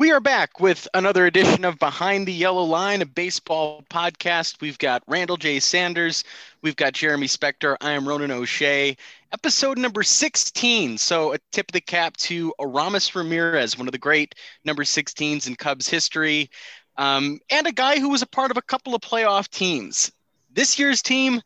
We are back with another edition of Behind the Yellow Line, a baseball podcast. We've got Randall J. Sanders, we've got Jeremy Spector, I am Ronan O'Shea. Episode number 16. So, a tip of the cap to Aramis Ramirez, one of the great number 16s in Cubs history, um, and a guy who was a part of a couple of playoff teams. This year's team,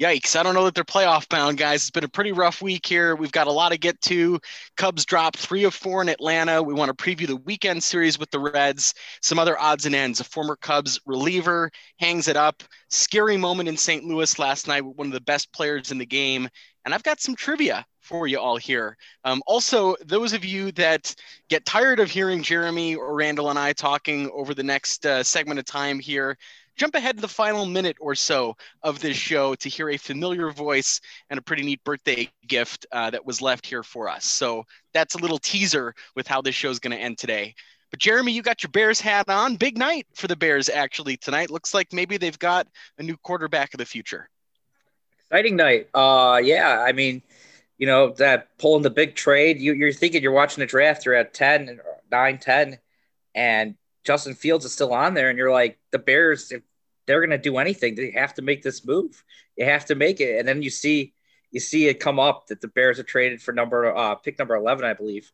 yikes. I don't know that they're playoff bound, guys. It's been a pretty rough week here. We've got a lot to get to. Cubs dropped three of four in Atlanta. We want to preview the weekend series with the Reds, some other odds and ends. A former Cubs reliever hangs it up. Scary moment in St. Louis last night with one of the best players in the game. And I've got some trivia for you all here. Um, also, those of you that get tired of hearing Jeremy or Randall and I talking over the next uh, segment of time here, jump ahead to the final minute or so of this show to hear a familiar voice and a pretty neat birthday gift uh, that was left here for us. So that's a little teaser with how this show is going to end today. But Jeremy, you got your Bears hat on. Big night for the Bears actually tonight. Looks like maybe they've got a new quarterback of the future. Exciting night. Uh, yeah, I mean, you know that pulling the big trade. You, you're thinking you're watching the draft. You're at 10, 9, 10, and Justin Fields is still on there, and you're like, the Bears, if they're going to do anything, they have to make this move. You have to make it, and then you see you see it come up that the Bears are traded for number uh, pick number eleven, I believe,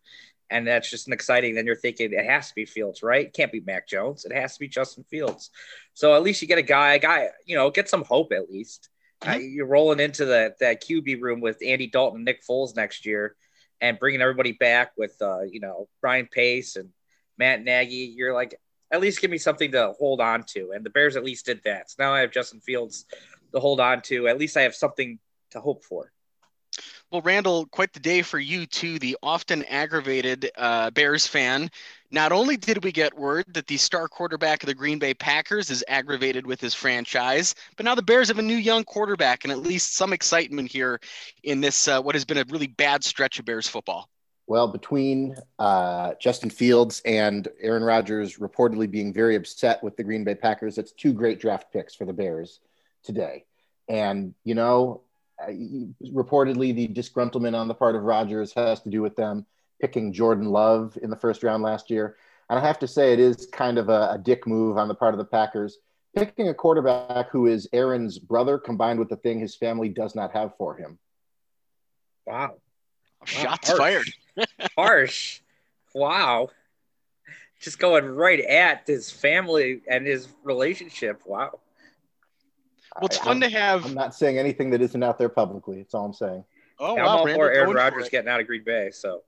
and that's just an exciting. Then you're thinking it has to be Fields, right? It can't be Mac Jones. It has to be Justin Fields. So at least you get a guy, a guy, you know, get some hope at least. Mm-hmm. Uh, you're rolling into the that QB room with Andy Dalton, and Nick Foles next year, and bringing everybody back with uh, you know Ryan Pace and Matt Nagy, you're like, at least give me something to hold on to. And the Bears at least did that. So now I have Justin Fields to hold on to. At least I have something to hope for. Well, Randall, quite the day for you too, the often aggravated uh, Bears fan. Not only did we get word that the star quarterback of the Green Bay Packers is aggravated with his franchise, but now the Bears have a new young quarterback and at least some excitement here in this uh, what has been a really bad stretch of Bears football. Well, between uh, Justin Fields and Aaron Rodgers reportedly being very upset with the Green Bay Packers, it's two great draft picks for the Bears today. And, you know, uh, reportedly the disgruntlement on the part of Rodgers has to do with them picking Jordan Love in the first round last year. And I have to say, it is kind of a, a dick move on the part of the Packers picking a quarterback who is Aaron's brother combined with the thing his family does not have for him. Wow. Shots harsh. fired. Harsh. Wow. Just going right at his family and his relationship. Wow. Well, it's I, fun I'm, to have. I'm not saying anything that isn't out there publicly. That's all I'm saying. Oh, yeah, wow. I'm all for Aaron Rodgers getting out of Green Bay. So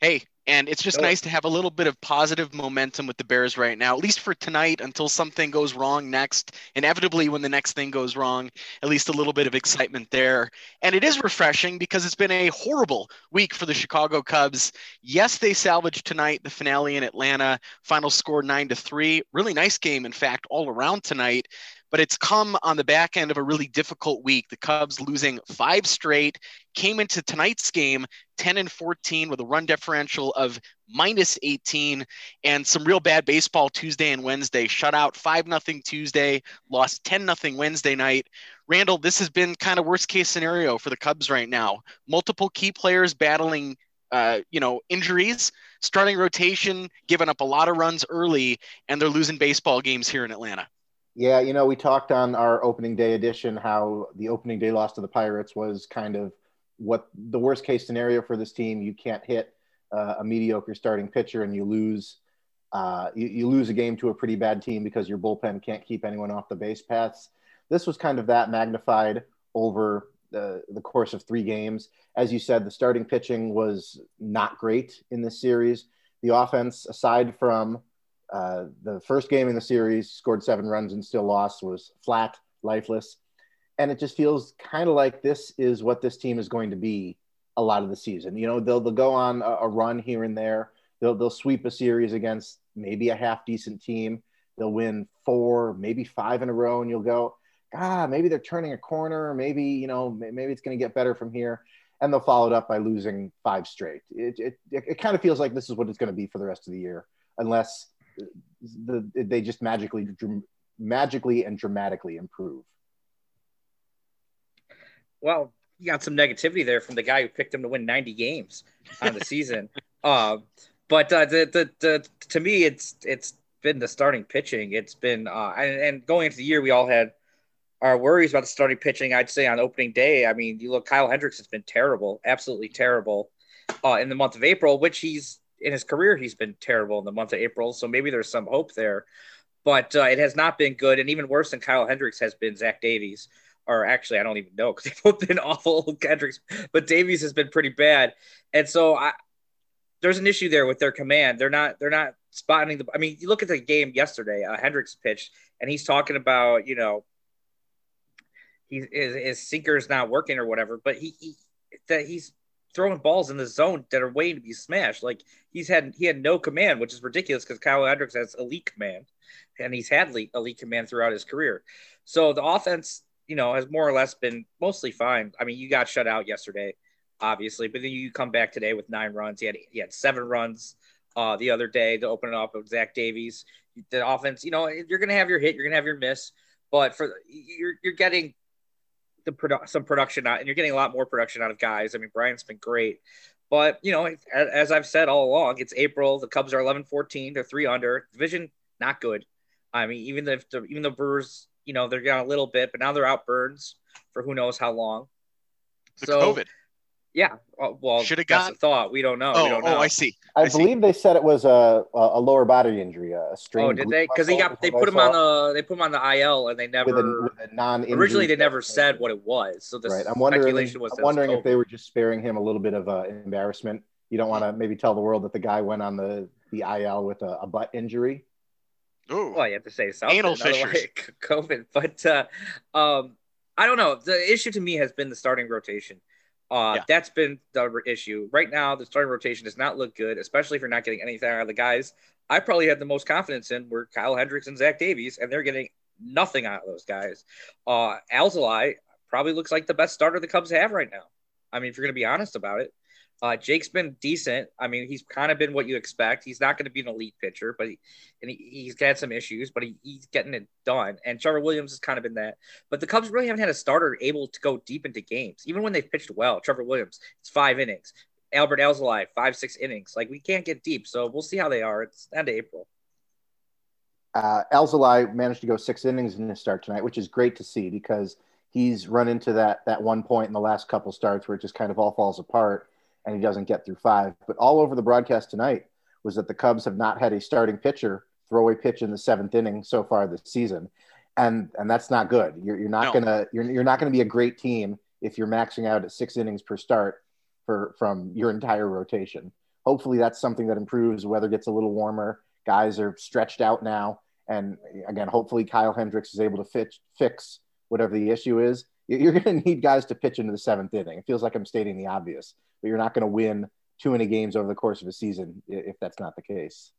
hey, and it's just nice to have a little bit of positive momentum with the Bears right now, at least for tonight until something goes wrong next. Inevitably, when the next thing goes wrong, at least a little bit of excitement there. And it is refreshing because it's been a horrible week for the Chicago Cubs. Yes, they salvaged tonight the finale in Atlanta, final score nine to three. Really nice game, in fact, all around tonight but it's come on the back end of a really difficult week. The Cubs losing five straight came into tonight's game 10 and 14 with a run differential of minus 18 and some real bad baseball Tuesday and Wednesday. Shut out 5 nothing Tuesday, lost 10 nothing Wednesday night. Randall, this has been kind of worst case scenario for the Cubs right now. Multiple key players battling uh, you know, injuries, starting rotation, giving up a lot of runs early, and they're losing baseball games here in Atlanta. Yeah, you know, we talked on our opening day edition how the opening day loss to the Pirates was kind of what the worst case scenario for this team. You can't hit uh, a mediocre starting pitcher and you lose. Uh, you, you, lose a game to a pretty bad team because your bullpen can't keep anyone off the base paths. This was kind of that magnified over the, the course of three games. As you said, the starting pitching was not great in this series. The offense, aside from uh, the first game in the series, scored seven runs and still lost, was flat, lifeless. And it just feels kind of like this is what this team is going to be a lot of the season. You know, they'll, they'll go on a, a run here and there. They'll, they'll sweep a series against maybe a half decent team. They'll win four, maybe five in a row, and you'll go, ah, maybe they're turning a corner. Maybe, you know, maybe it's going to get better from here. And they'll follow it up by losing five straight. It, it, it, it kind of feels like this is what it's going to be for the rest of the year, unless the, they just magically magically and dramatically improve. Well, you got some negativity there from the guy who picked him to win 90 games on the season. Uh, but uh, the, the the to me, it's it's been the starting pitching. It's been uh, and, and going into the year, we all had our worries about the starting pitching. I'd say on opening day, I mean, you look, Kyle Hendricks has been terrible, absolutely terrible, uh, in the month of April, which he's in his career he's been terrible in the month of April. So maybe there's some hope there, but uh, it has not been good. And even worse than Kyle Hendricks has been Zach Davies. Or actually, I don't even know because they've both been awful, Hendricks. But Davies has been pretty bad, and so I, there's an issue there with their command. They're not they're not spotting the. I mean, you look at the game yesterday. Uh, Hendricks pitched, and he's talking about you know he his, his sinker is not working or whatever, but he, he that he's throwing balls in the zone that are waiting to be smashed. Like he's had he had no command, which is ridiculous because Kyle Hendricks has elite command, and he's had elite, command throughout his career. So the offense, you know, has more or less been mostly fine. I mean, you got shut out yesterday, obviously, but then you come back today with nine runs. He had he had seven runs uh, the other day to open it up with Zach Davies. The offense, you know, you're gonna have your hit, you're gonna have your miss, but for you're you're getting the produ- some production out, and you're getting a lot more production out of guys. I mean, Bryant's been great, but you know, as I've said all along, it's April. The Cubs are 11-14. They're three under. Division not good. I mean, even if the even the Brewers, you know, they're down a little bit, but now they're out Burnes for who knows how long. The so, COVID. Yeah. Uh, well, should have got a thought. We don't know. Oh, don't oh, know. I see. I, I believe they said it was a a lower body injury, a strain. Oh, did they? Because they got they put him on the they put him on the IL, and they never with a, with a non originally they never said what it was. So the right. I'm wondering. Was I'm wondering if they were just sparing him a little bit of uh, embarrassment. You don't want to maybe tell the world that the guy went on the the IL with a, a butt injury. Oh, well, you have to say something. Anal fissures. COVID, but uh, um, I don't know. The issue to me has been the starting rotation. Uh, yeah. That's been the issue. Right now, the starting rotation does not look good, especially if you're not getting anything out of the guys. I probably had the most confidence in were Kyle Hendricks and Zach Davies, and they're getting nothing out of those guys. Uh, Alzolay probably looks like the best starter the Cubs have right now. I mean, if you're going to be honest about it. Uh, Jake's been decent. I mean, he's kind of been what you expect. He's not going to be an elite pitcher, but he, and he, has had some issues, but he, he's getting it done. And Trevor Williams has kind of been that. But the Cubs really haven't had a starter able to go deep into games, even when they've pitched well. Trevor Williams, it's five innings. Adbert Alzolay, five six innings. Like we can't get deep, so we'll see how they are. It's end of April. Uh, Alzolay managed to go six innings in his start tonight, which is great to see because he's run into that that one point in the last couple starts where it just kind of all falls apart and he doesn't get through five. But all over the broadcast tonight was that the Cubs have not had a starting pitcher throw a pitch in the seventh inning so far this season, and and that's not good. You're, you're not no. gonna you're, you're not gonna be a great team if you're maxing out at six innings per start for from your entire rotation. Hopefully, that's something that improves. Weather gets a little warmer. Guys are stretched out now, and again, hopefully, Kyle Hendricks is able to fix fix whatever the issue is. You're going to need guys to pitch into the seventh inning. It feels like I'm stating the obvious, but you're not going to win too many games over the course of a season if that's not the case.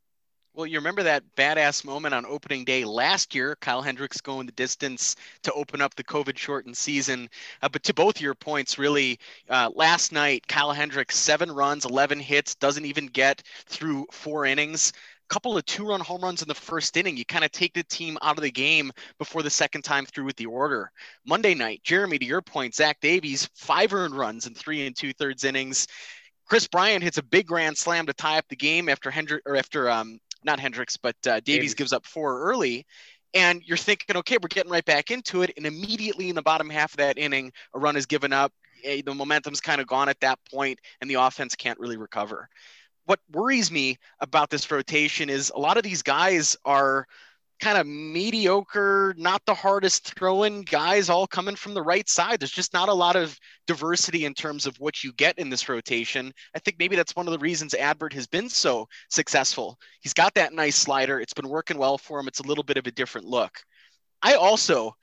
Well, you remember that badass moment on opening day last year, Kyle Hendricks going the distance to open up the COVID shortened season. Uh, but to both your points, really, uh, last night, Kyle Hendricks, seven runs, 11 hits, doesn't even get through four innings couple of two run home runs in the first inning. You kind of take the team out of the game before the second time through with the order. Monday night, Jeremy, to your point, Zach Davies, five earned runs in three and two thirds innings. Kris Bryant hits a big grand slam to tie up the game after Hendrick or after um not Hendricks, but uh, Davies, Davies gives up four early. And you're thinking, okay, we're getting right back into it. And immediately in the bottom half of that inning, a run is given up. The momentum's kind of gone at that point, and the offense can't really recover what worries me about this rotation is a lot of these guys are kind of mediocre, not the hardest throwing guys, all coming from the right side. There's just not a lot of diversity in terms of what you get in this rotation. I think maybe that's one of the reasons Adbert has been so successful. He's got that nice slider, it's been working well for him. It's a little bit of a different look. I also,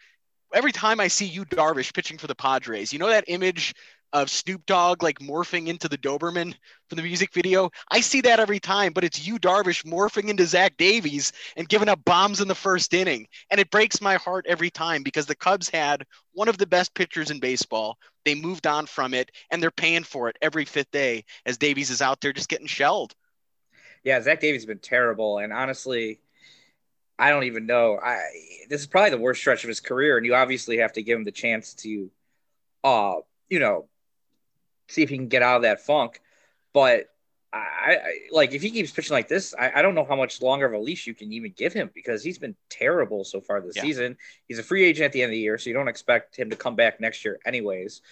every time I see Yu Darvish pitching for the Padres, you know that image of Snoop Dogg like morphing into the Doberman from the music video. I see that every time, but it's Yu Darvish morphing into Zach Davies and giving up bombs in the first inning. And it breaks my heart every time because the Cubs had one of the best pitchers in baseball. They moved on from it and they're paying for it every fifth day as Davies is out there just getting shelled. Yeah, Zach Davies has been terrible. And honestly, I don't even know. I this is probably the worst stretch of his career, and you obviously have to give him the chance to uh, you know, see if he can get out of that funk. But I, I, like if he keeps pitching like this, I, I, don't know how much longer of a leash you can even give him because he's been terrible so far this yeah. season. He's a free agent at the end of the year, so you don't expect him to come back next year, anyways.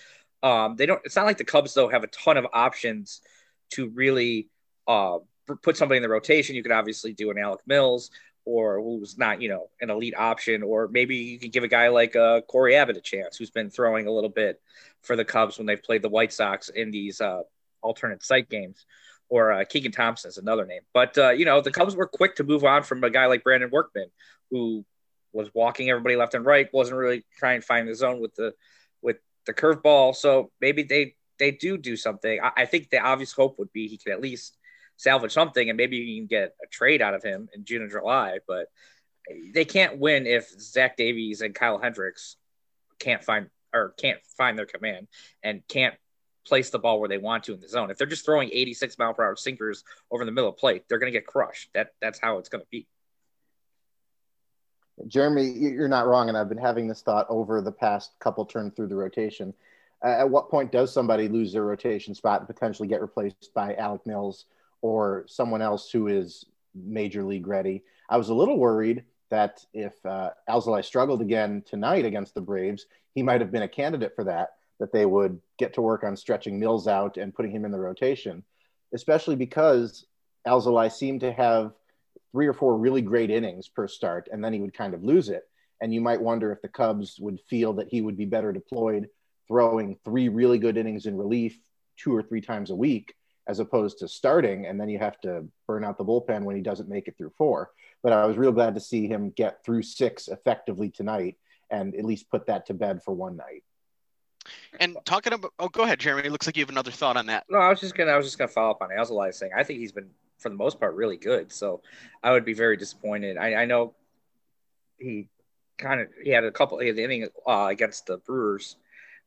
Um, they don't. It's not like the Cubs though have a ton of options to really uh, put somebody in the rotation. You could obviously do an Alec Mills or who's not, you know, an elite option, or maybe you could give a guy like uh, Cory Abbott a chance, who's been throwing a little bit for the Cubs when they've played the White Sox in these uh, alternate site games or uh, Keegan Thompson is another name. But uh, you know, the Cubs were quick to move on from a guy like Brandon Workman, who was walking everybody left and right, wasn't really trying to find the zone with the with the curveball. So maybe they they do do something. I, I, think the obvious hope would be he could at least salvage something, and maybe you can get a trade out of him in June or July. But they can't win if Zach Davies and Kyle Hendricks can't find or can't find their command and can't place the ball where they want to in the zone. If they're just throwing 86 mile per hour sinkers over the middle of plate, they're going to get crushed. That that's how it's going to be. Jeremy, you're not wrong, and I've been having this thought over the past couple turns through the rotation. Uh, at what point does somebody lose their rotation spot and potentially get replaced by Alec Mills or someone else who is major league ready? I was a little worried that if uh, Alzolay struggled again tonight against the Braves, he might have been a candidate for that that they would get to work on stretching Mills out and putting him in the rotation, especially because Alzolay seemed to have three or four really great innings per start, and then he would kind of lose it. And you might wonder if the Cubs would feel that he would be better deployed throwing three really good innings in relief two or three times a week as opposed to starting and then you have to burn out the bullpen when he doesn't make it through four but i was real glad to see him get through six effectively tonight and at least put that to bed for one night and talking about, oh, go ahead, Jeremy. It looks like you have another thought on that. No, I was just gonna, I was just gonna follow up on Alzolay saying I think he's been, for the most part, really good. So I would be very disappointed. I, I know he kind of he had a couple he had the inning uh, against the Brewers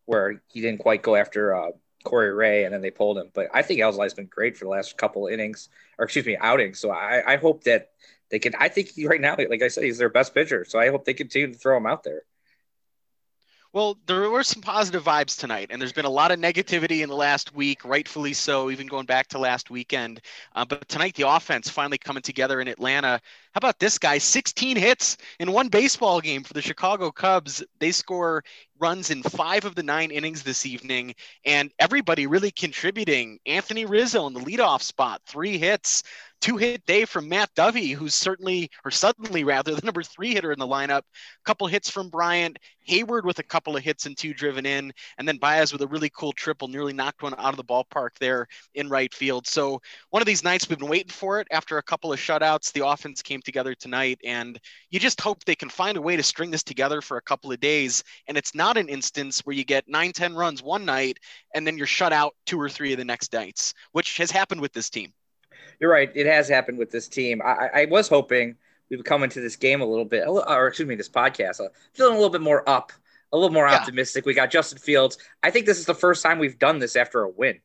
where he didn't quite go after uh, Corey Ray, and then they pulled him. But I think Alzolay's been great for the last couple innings, or excuse me, outings. So I, I hope that they can. I think right now, like I said, he's their best pitcher. So I hope they continue to throw him out there. Well, there were some positive vibes tonight, and there's been a lot of negativity in the last week, rightfully so, even going back to last weekend. Uh, but tonight, the offense finally coming together in Atlanta. How about this guy? 16 hits in one baseball game for the Chicago Cubs. They score runs in five of the nine innings this evening, and everybody really contributing. Anthony Rizzo in the leadoff spot, three hits two hit day from Matt Duffy, who's certainly, or suddenly rather, the number three hitter in the lineup. A couple hits from Bryant, Heyward with a couple of hits and two driven in, and then Baez with a really cool triple, nearly knocked one out of the ballpark there in right field. So one of these nights we've been waiting for it. After a couple of shutouts, the offense came together tonight, and you just hope they can find a way to string this together for a couple of days. And it's not an instance where you get nine, 10 runs one night and then you're shut out two or three of the next nights, which has happened with this team you're right. It has happened with this team. I, I was hoping we would come into this game a little bit, or excuse me, this podcast, uh, feeling a little bit more up, a little more yeah. optimistic. We got Justin Fields. I think this is the first time we've done this after a win.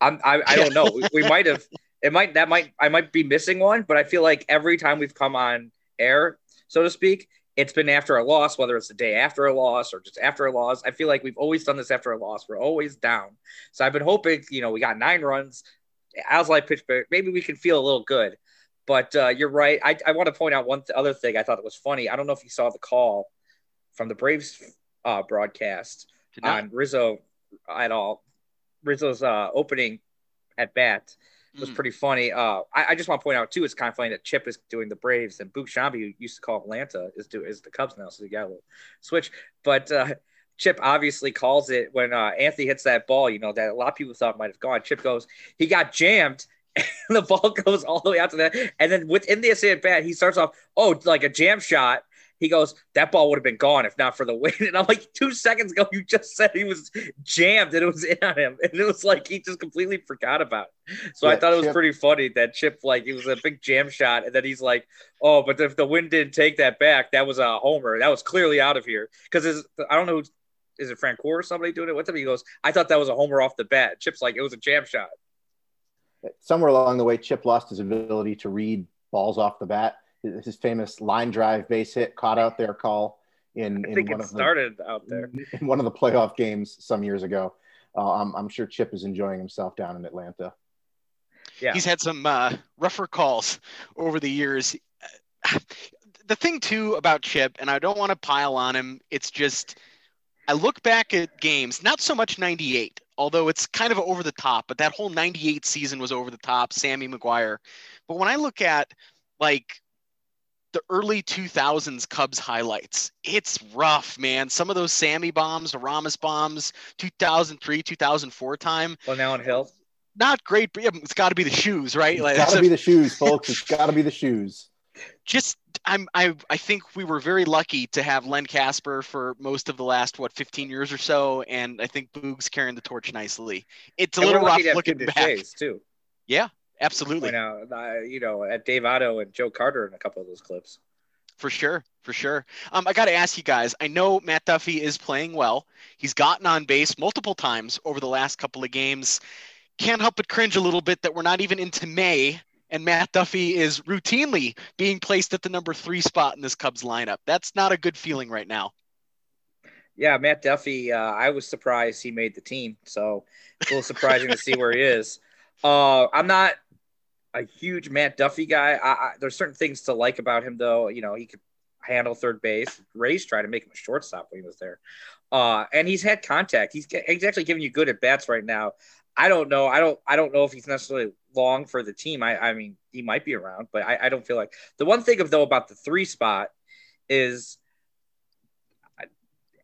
I'm, I, I don't know. we, we might have. It might that might I might be missing one, but I feel like every time we've come on air, so to speak, it's been after a loss, whether it's the day after a loss or just after a loss. I feel like we've always done this after a loss. We're always down. So I've been hoping, you know, we got nine runs as I pitch back, maybe we can feel a little good. But uh, you're right. I, I want to point out one th- other thing I thought that was funny. I don't know if you saw the call from the Braves uh, broadcast on Rizzo at all. Rizzo's uh, opening at bat was mm. pretty funny. Uh, I, I, just want to point out too, it's kind of funny that Chip is doing the Braves and Boog Sciambi, who used to call Atlanta, is do is the Cubs now, so they got a little switch. But uh, Chip obviously calls it when uh, Anthony hits that ball, you know, that a lot of people thought might have gone. Chip goes, he got jammed. And the ball goes all the way out to that. And then within the at bat, he starts off, oh, like a jam shot. He goes, that ball would have been gone if not for the win. And I'm like, two seconds ago, you just said he was jammed and it was in on him. And it was like he just completely forgot about it. So yeah, I thought it was Chip. pretty funny that Chip, like, it was a big jam shot. And then he's like, oh, but if the wind didn't take that back, that was a homer. That was clearly out of here. Because I don't know is it Francoeur or somebody doing it with him? He goes, I thought that was a homer off the bat. Chip's like, it was a jam shot. Somewhere along the way, Chip lost his ability to read balls off the bat. His famous line drive base hit caught out there call in, in one of started the, out there in one of the playoff games some years ago. Uh, I'm, I'm sure Chip is enjoying himself down in Atlanta. Yeah. He's had some uh, rougher calls over the years. The thing too about Chip, and I don't want to pile on him, it's just I look back at games, not so much 98, although it's kind of over the top, but that whole 98 season was over the top, Sammy McGwire. But when I look at like the early 2000s Cubs highlights. It's rough, man. Some of those Sammy bombs, Ramos bombs, 2003, 2004 time. Well, now on Hill. Not great, but it's got to be the shoes, right? It's like, got to be the shoes, folks. It's got to be the shoes. Just, I'm, I, I think we were very lucky to have Len Kasper for most of the last what 15 years or so, and I think Boog's carrying the torch nicely. It's a and little rough looking back too. Yeah, Absolutely. Out, uh, you know, at Dave Otto and Joe Carter in a couple of those clips. For sure, for sure. Um, I got to ask you guys. I know Matt Duffy is playing well. He's gotten on base multiple times over the last couple of games. Can't help but cringe a little bit that we're not even into May, and Matt Duffy is routinely being placed at the number three spot in this Cubs lineup. That's not a good feeling right now. Yeah, Matt Duffy. Uh, I was surprised he made the team, so it's a little surprising to see where he is. Uh, I'm not a huge Matt Duffy guy. I, I, there's certain things to like about him, though. You know, he could handle third base. Rays tried to make him a shortstop when he was there, uh, and he's had contact. He's he's actually giving you good at bats right now. I don't know. I don't. I don't know if he's necessarily long for the team. I. I mean, he might be around, but I, I don't feel like the one thing of though about the three spot is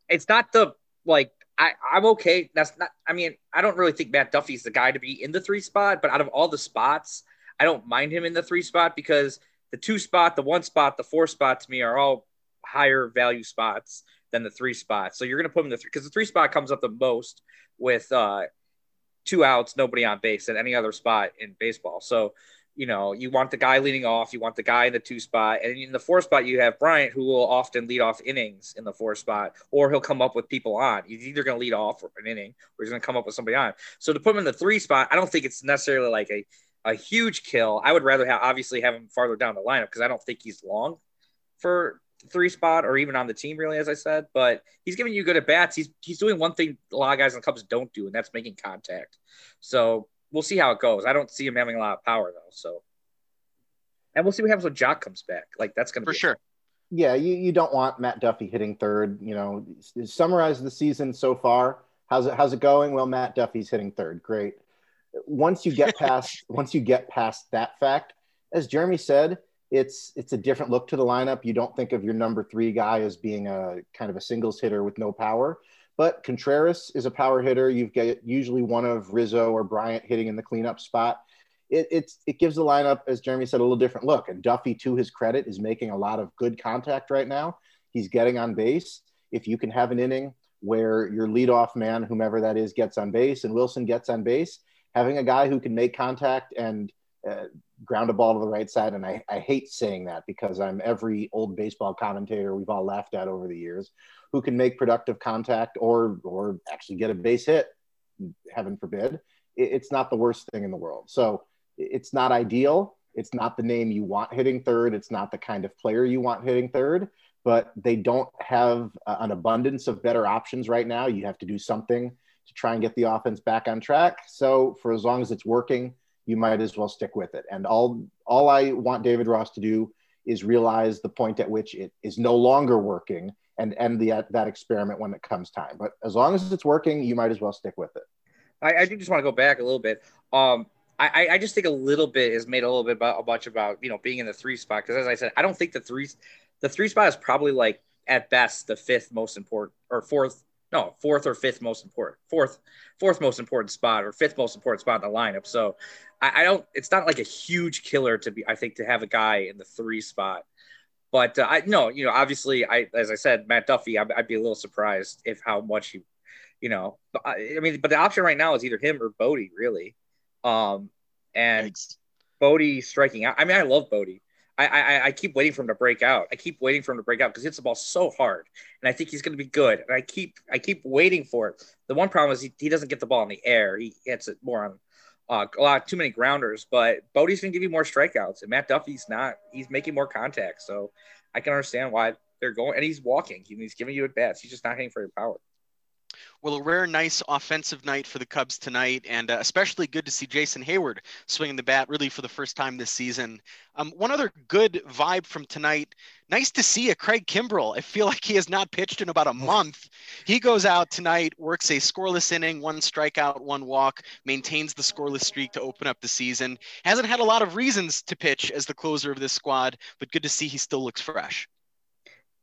it's not the like I, I'm okay. That's not. I mean, I don't really think Matt Duffy's the guy to be in the three spot, but out of all the spots, I don't mind him in the three spot because the two spot, the one spot, the four spot to me are all higher value spots than the three spot. So you're going to put him in the three because the three spot comes up the most with uh, two outs, nobody on base than any other spot in baseball. So, you know, you want the guy leading off, you want the guy in the two spot, and in the four spot, you have Bryant, who will often lead off innings in the four spot, or he'll come up with people on. He's either going to lead off an inning, or he's going to come up with somebody on. So to put him in the three spot, I don't think it's necessarily like a a huge kill. I would rather have obviously have him farther down the lineup because I don't think he's long for three spot or even on the team really, as I said. But he's giving you good at bats. He's he's doing one thing a lot of guys in the Cubs don't do, and that's making contact. So we'll see how it goes. I don't see him having a lot of power though. So and we'll see what happens when Joc comes back. Like that's gonna for be sure. Yeah, you, you don't want Matt Duffy hitting third. You know, summarize the season so far. How's it how's it going? Well, Matt Duffy's hitting third. Great once you get past once you get past that fact, as Jeremy said, it's it's a different look to the lineup. You don't think of your number three guy as being a kind of a singles hitter with no power. But Contreras is a power hitter. You've got usually one of Rizzo or Bryant hitting in the cleanup spot. It, it gives the lineup, as Jeremy said, a little different look. And Duffy, to his credit, is making a lot of good contact right now. He's getting on base. If you can have an inning where your leadoff man, whomever that is, gets on base and Wilson gets on base, having a guy who can make contact and uh, ground a ball to the right side. And I, I hate saying that because I'm every old baseball commentator we've all laughed at over the years who can make productive contact or, or actually get a base hit, heaven forbid. It, it's not the worst thing in the world. So it's not ideal. It's not the name you want hitting third. It's not the kind of player you want hitting third, but they don't have an abundance of better options right now. You have to do something to try and get the offense back on track. So for as long as it's working, you might as well stick with it. And all all I want David Ross to do is realize the point at which it is no longer working and end the that experiment when it comes time. But as long as it's working, you might as well stick with it. I, I do just want to go back a little bit. Um, I, I just think a little bit is made a little bit about a bunch about you know being in the three spot because as I said, I don't think the three the three spot is probably like at best the fifth most important or fourth no fourth or fifth most important fourth fourth most important spot or fifth most important spot in the lineup. So I, I, don't it's not like a huge killer to be i think to have a guy in the three spot. But uh, i no you know obviously i as i said matt duffy I'd, I'd, be a little surprised if how much he you know I, I mean but the option right now is either him or Bote really. Um and Thanks. Bote striking out. I mean i love Bote I, I, I keep waiting for him to break out. I keep waiting for him to break out because he hits the ball so hard, and I think he's going to be good. And I keep I keep waiting for it. The one problem is he, he doesn't get the ball in the air. He hits it more on uh, a lot too many grounders. But Bote's going to give you more strikeouts, and Matt Duffy's not. He's making more contact, so I can understand why they're going. And he's walking. He's giving you at bats. He's just not hitting for your power. Well, a rare, nice offensive night for the Cubs tonight, and uh, especially good to see Jason Heyward swinging the bat really for the first time this season. Um, one other good vibe from tonight nice to see a Craig Kimbrel. I feel like he has not pitched in about a month. He goes out tonight, works a scoreless inning, one strikeout, one walk, maintains the scoreless streak to open up the season. Hasn't had a lot of reasons to pitch as the closer of this squad, but good to see he still looks fresh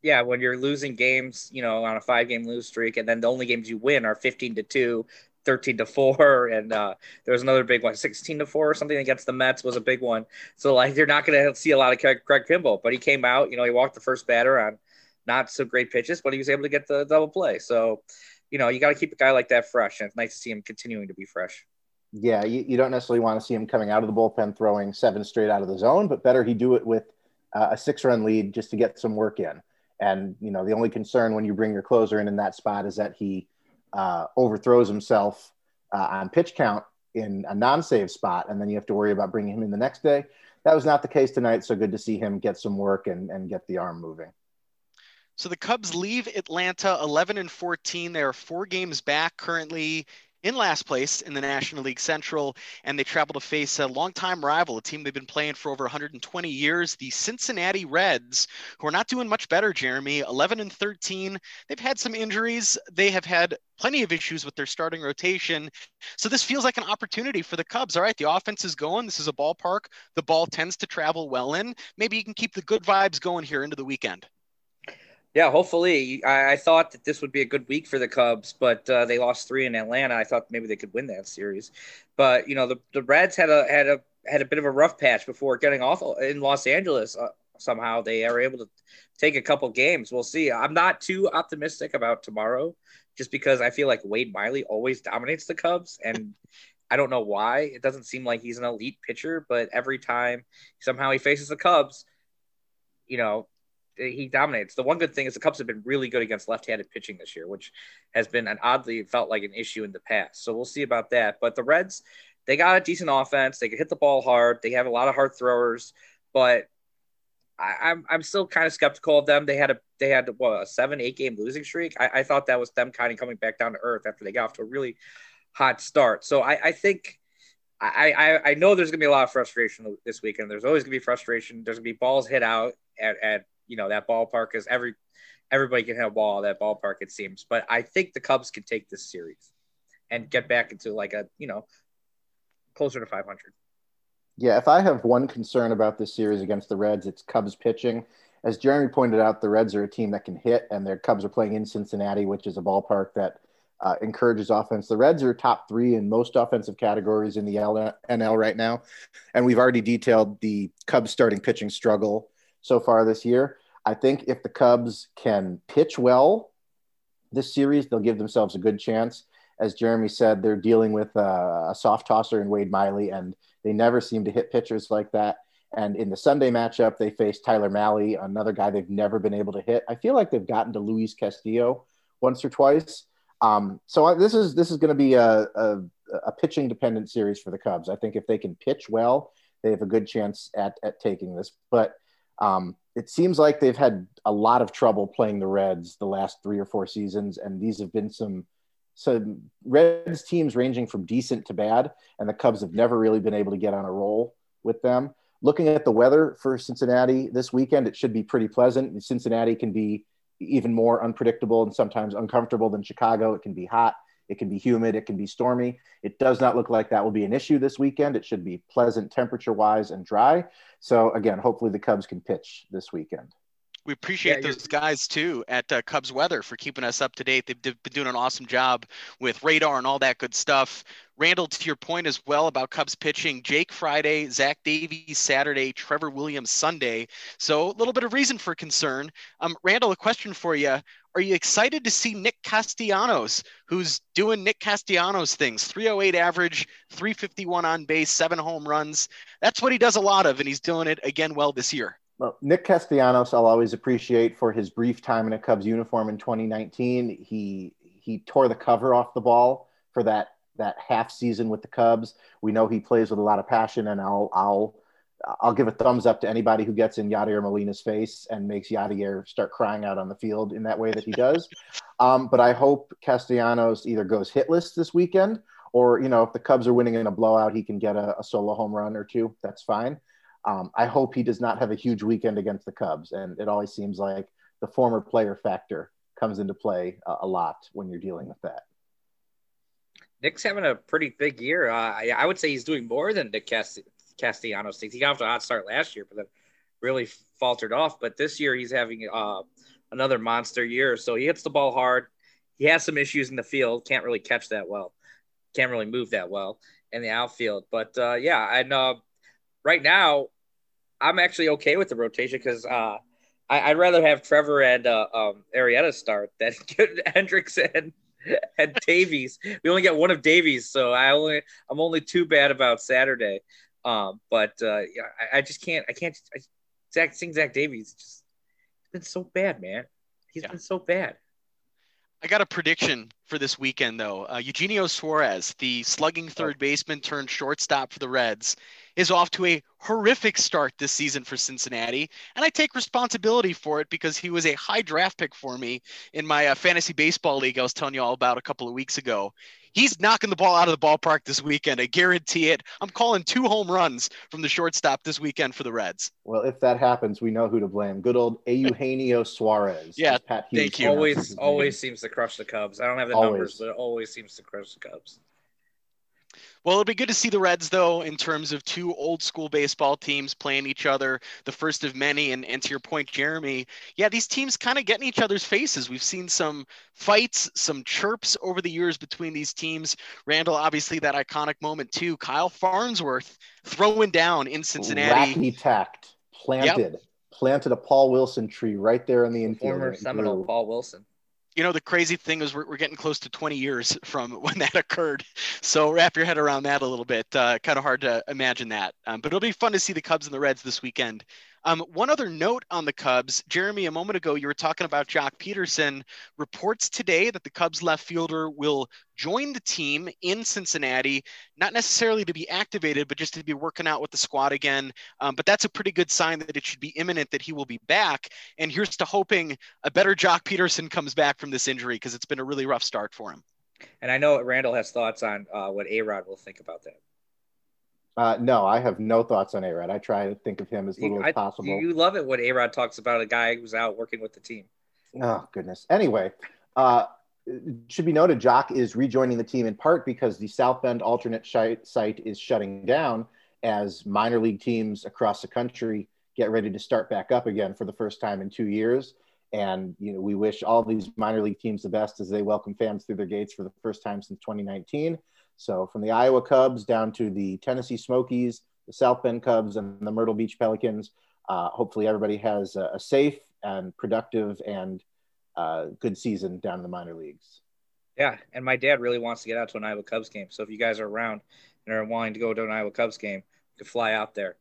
yeah, when you're losing games, you know, on a five game lose streak, and then the only games you win are 15 to 2, 13 to 4, and uh, there was another big one, 16 to 4 or something against the Mets was a big one. So, like, you're not going to see a lot of Craig, Craig Kimbrel, but he came out, you know, he walked the first batter on not so great pitches, but he was able to get the double play. So, you know, you got to keep a guy like that fresh, and it's nice to see him continuing to be fresh. Yeah, you, you don't necessarily want to see him coming out of the bullpen throwing seven straight out of the zone, but better he do it with uh, a six run lead just to get some work in. And you know, the only concern when you bring your closer in in that spot is that he uh, overthrows himself uh, on pitch count in a non-save spot, and then you have to worry about bringing him in the next day. That was not the case tonight, so good to see him get some work and, and get the arm moving. So the Cubs leave Atlanta 11 and 14. They are four games back currently in last place in the National League Central, and they travel to face a longtime rival, a team they've been playing for over 120 years, the Cincinnati Reds, who are not doing much better, Jeremy. 11 and 13. They've had some injuries. They have had plenty of issues with their starting rotation. So this feels like an opportunity for the Cubs. All right, the offense is going. This is a ballpark the ball tends to travel well in. Maybe you can keep the good vibes going here into the weekend. Yeah, hopefully. I, I, thought that this would be a good week for the Cubs, but uh, they lost three in Atlanta. I thought maybe they could win that series, but you know the, the Reds had a had a had a bit of a rough patch before getting off in Los Angeles. Uh, somehow they are able to take a couple games. We'll see. I'm not too optimistic about tomorrow, just because I feel like Wade Miley always dominates the Cubs, and I don't know why. It doesn't seem like he's an elite pitcher, but every time somehow he faces the Cubs, you know he dominates. The one good thing is the Cubs have been really good against left-handed pitching this year, which has been an oddly felt like an issue in the past. So we'll see about that. But the Reds, they got a decent offense. They can hit the ball hard. They have a lot of hard throwers, but I, am I'm, I'm still kind of skeptical of them. They had a they had what a seven eight game losing streak. I, I thought that was them kind of coming back down to earth after they got off to a really hot start. So I, I think. I, I, I know there's gonna be a lot of frustration this weekend. There's always gonna be frustration. There's gonna be balls hit out at, at you know that ballpark is every everybody can have a ball that ballpark it seems but i think the cubs can take this series and get back into like a you know closer to 500 yeah if i have one concern about this series against the reds it's cubs pitching as jeremy pointed out the reds are a team that can hit and their cubs are playing in cincinnati which is a ballpark that uh, encourages offense. The Reds are top three in most offensive categories in the NL right now. And we've already detailed the Cubs starting pitching struggle so far this year. I think if the Cubs can pitch well this series, they'll give themselves a good chance. As Jeremy said, they're dealing with a, a soft tosser in Wade Miley, and they never seem to hit pitchers like that. And in the Sunday matchup, they face Tyler Mahle, another guy they've never been able to hit. I feel like they've gotten to Luis Castillo once or twice. Um, so this is this is going to be a, a, a pitching dependent series for the Cubs. I think if they can pitch well, they have a good chance at at taking this. But um, it seems like they've had a lot of trouble playing the Reds the last three or four seasons, and these have been some some Reds teams ranging from decent to bad, and the Cubs have never really been able to get on a roll with them. Looking at the weather for Cincinnati this weekend, it should be pretty pleasant. Cincinnati can be even more unpredictable and sometimes uncomfortable than Chicago. It can be hot. It can be humid. It can be stormy. It does not look like that will be an issue this weekend. It should be pleasant temperature wise and dry. So, again, hopefully the Cubs can pitch this weekend. We appreciate yeah, those guys too at uh, Cubs Weather for keeping us up to date. They've been doing an awesome job with radar and all that good stuff. Randall, to your point as well about Cubs pitching, Jake Friday, Zach Davies Saturday, Trevor Williams Sunday. So a little bit of reason for concern. Um, Randall, a question for you. Are you excited to see Nick Castellanos, who's doing Nick Castellanos things? 308 average, 351 on base, seven home runs. That's what he does a lot of, and he's doing it again well this year. Well, Nick Castellanos, I'll always appreciate for his brief time in a Cubs uniform in 2019. He he tore the cover off the ball for that that half season with the Cubs. We know he plays with a lot of passion, and I'll I'll I'll give a thumbs up to anybody who gets in Yadier Molina's face and makes Yadier start crying out on the field in that way that he does. Um, but I hope Castellanos either goes hitless this weekend, or you know, if the Cubs are winning in a blowout, he can get a, a solo home run or two. That's fine. Um, I hope he does not have a huge weekend against the Cubs, and it always seems like the former player factor comes into play a, a lot when you're dealing with that. Nick's having a pretty big year. Uh, I, I, would say he's doing more than Nick Cast- Castellanos thinks. He got off to a hot start last year, but then really faltered off. But this year he's having uh, another monster year. So he hits the ball hard. He has some issues in the field. Can't really catch that well. Can't really move that well in the outfield. But uh, yeah, and uh, right now I'm actually okay with the rotation because uh, I, would rather have Trevor and uh, um, Arrieta start than Hendricks and and Davies. We only get one of Davies, so I only I'm only too bad about Saturday. Um, but uh, yeah, I, I, just can't. I can't. I, Zach, seeing Zach Davies just been so bad, man. He's yeah. been so bad. I got a prediction for this weekend, though. Uh, Eugenio Suarez, the slugging third oh. baseman turned shortstop for the Reds, is off to a horrific start this season for Cincinnati. And I take responsibility for it because he was a high draft pick for me in my uh, fantasy baseball league I was telling you all about a couple of weeks ago. He's knocking the ball out of the ballpark this weekend. I guarantee it. I'm calling two home runs from the shortstop this weekend for the Reds. Well, if that happens, we know who to blame. Good old Eugenio Suarez. Yeah, Pat Hughes thank you. Always, always seems to crush the Cubs. I don't have the always. numbers, but it always seems to crush the Cubs. Well, it'll be good to see the Reds, though, in terms of two old school baseball teams playing each other, the first of many. And, and to your point, Jeremy, yeah, these teams kind of get in each other's faces. We've seen some fights, some chirps over the years between these teams. Randall, obviously, that iconic moment, too. Kyle Farnsworth throwing down in Cincinnati. Wacky tact, planted. Yep. Planted a Paul Wilson tree right there in the infield. Former Seminole Paul Wilson you know the crazy thing is we're, we're getting close to 20 years from when that occurred. So wrap your head around that a little bit. Uh, kind of hard to imagine that. Um, but it'll be fun to see the cubs and the reds this weekend um, one other note on the Cubs, Jeremy, a moment ago, you were talking about Joc Pederson. Reports today that the Cubs left fielder will join the team in Cincinnati, not necessarily to be activated, but just to be working out with the squad again. Um, but that's a pretty good sign that it should be imminent that he will be back. And here's to hoping a better Joc Pederson comes back from this injury because it's been a really rough start for him. And I know Randall has thoughts on uh, what A Rod will think about that. Uh, no, I have no thoughts on Arod. I try to think of him as little I, as possible. You love it when Arod talks about a guy who's out working with the team. Oh goodness. Anyway, uh, should be noted, Joc is rejoining the team in part because the South Bend alternate site is shutting down as minor league teams across the country get ready to start back up again for the first time in two years. And you know, we wish all these minor league teams the best as they welcome fans through their gates for the first time since 2019. So from the Iowa Cubs down to the Tennessee Smokies, the South Bend Cubs, and the Myrtle Beach Pelicans, uh, hopefully everybody has a, a, safe and productive and uh, good season down in the minor leagues. Yeah, and my dad really wants to get out to an Iowa Cubs game. So if you guys are around and are wanting to go to an Iowa Cubs game, you can fly out there.